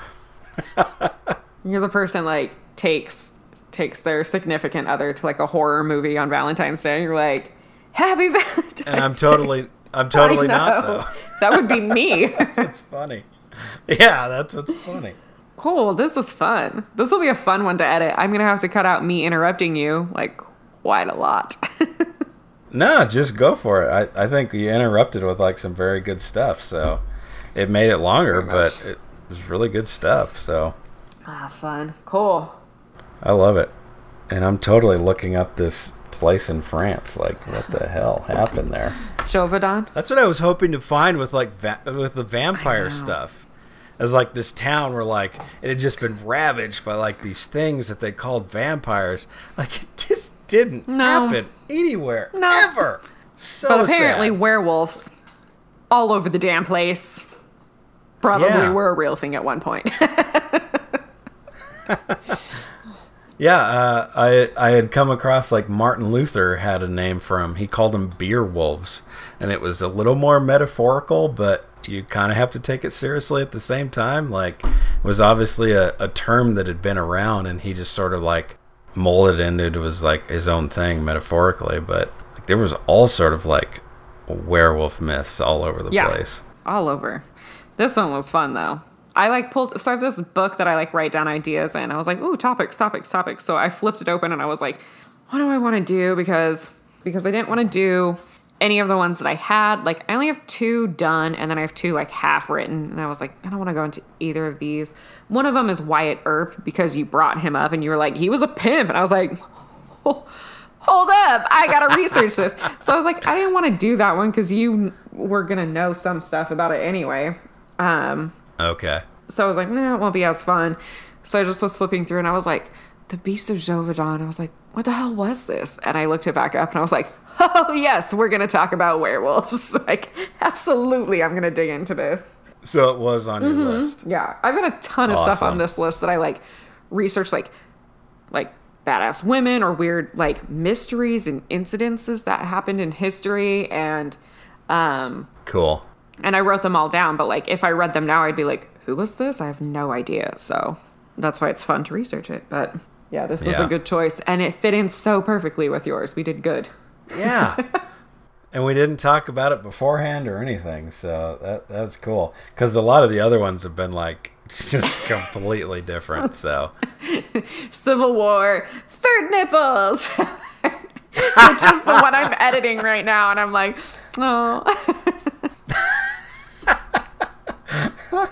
you're the person like takes takes their significant other to like a horror movie on Valentine's Day. You're like, Happy Valentine's And I'm totally, I'm totally not though. That would be me. that's what's funny. Yeah, that's what's funny. Cool. This was fun. This will be a fun one to edit. I'm gonna have to cut out me interrupting you like quite a lot. no, just go for it. I, I think you interrupted with like some very good stuff, so it made it longer, but it was really good stuff. So ah, fun, cool. I love it, and I'm totally looking up this place in France. Like, what the hell happened there? Gévaudan. That's what I was hoping to find with like va- with the vampire stuff. As like this town where like it had just been ravaged by like these things that they called vampires. Like it just didn't no. happen anywhere no. ever. So but apparently sad. werewolves all over the damn place probably yeah. were a real thing at one point. Yeah, uh, I I had come across like Martin Luther had a name for him. He called them beer wolves, and it was a little more metaphorical, but you kind of have to take it seriously at the same time. Like, it was obviously a, a term that had been around, and he just sort of like molded into it was like his own thing metaphorically. But like, there was all sort of like werewolf myths all over the yeah, place. All over. This one was fun though. I like pulled so I have this book that I like write down ideas in. I was like, ooh, topics, topics, topics. So I flipped it open and I was like, what do I want to do? Because because I didn't want to do any of the ones that I had. Like I only have two done and then I have two like half written. And I was like, I don't want to go into either of these. One of them is Wyatt Earp because you brought him up and you were like, he was a pimp. And I was like, oh, hold up, I gotta research this. So I was like, I didn't want to do that one because you were gonna know some stuff about it anyway. Um, Okay. So I was like, nah, it won't be as fun. So I just was flipping through and I was like, the Beast of Gévaudan. I was like, what the hell was this? And I looked it back up and I was like, oh, yes, we're going to talk about werewolves. like, absolutely, I'm going to dig into this. So it was on your mm-hmm. list. Yeah. I've got a ton of awesome. stuff on this list that I like researched, like, like badass women or weird, like, mysteries and incidences that happened in history. And, um, cool and I wrote them all down. But like, if I read them now, I'd be like, who was this? I have no idea. So that's why it's fun to research it. But yeah, this was yeah. a good choice, and it fit in so perfectly with yours. We did good. Yeah. and we didn't talk about it beforehand or anything, so that that's cool. Because a lot of the other ones have been like just completely different. So, Civil War, third nipples, which is the one I'm editing right now, and I'm like, oh.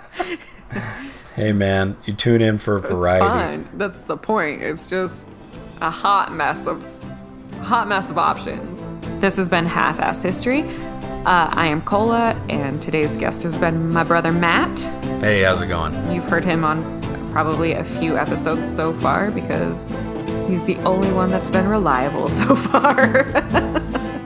Hey man, you tune in for It's variety. fun. That's the point. It's just a hot mess of hot mess of options. This has been Half Ass History. Uh, I am Cola, and today's guest has been my brother Matt. Hey, how's it going? You've heard him on probably a few episodes so far because he's the only one that's been reliable so far.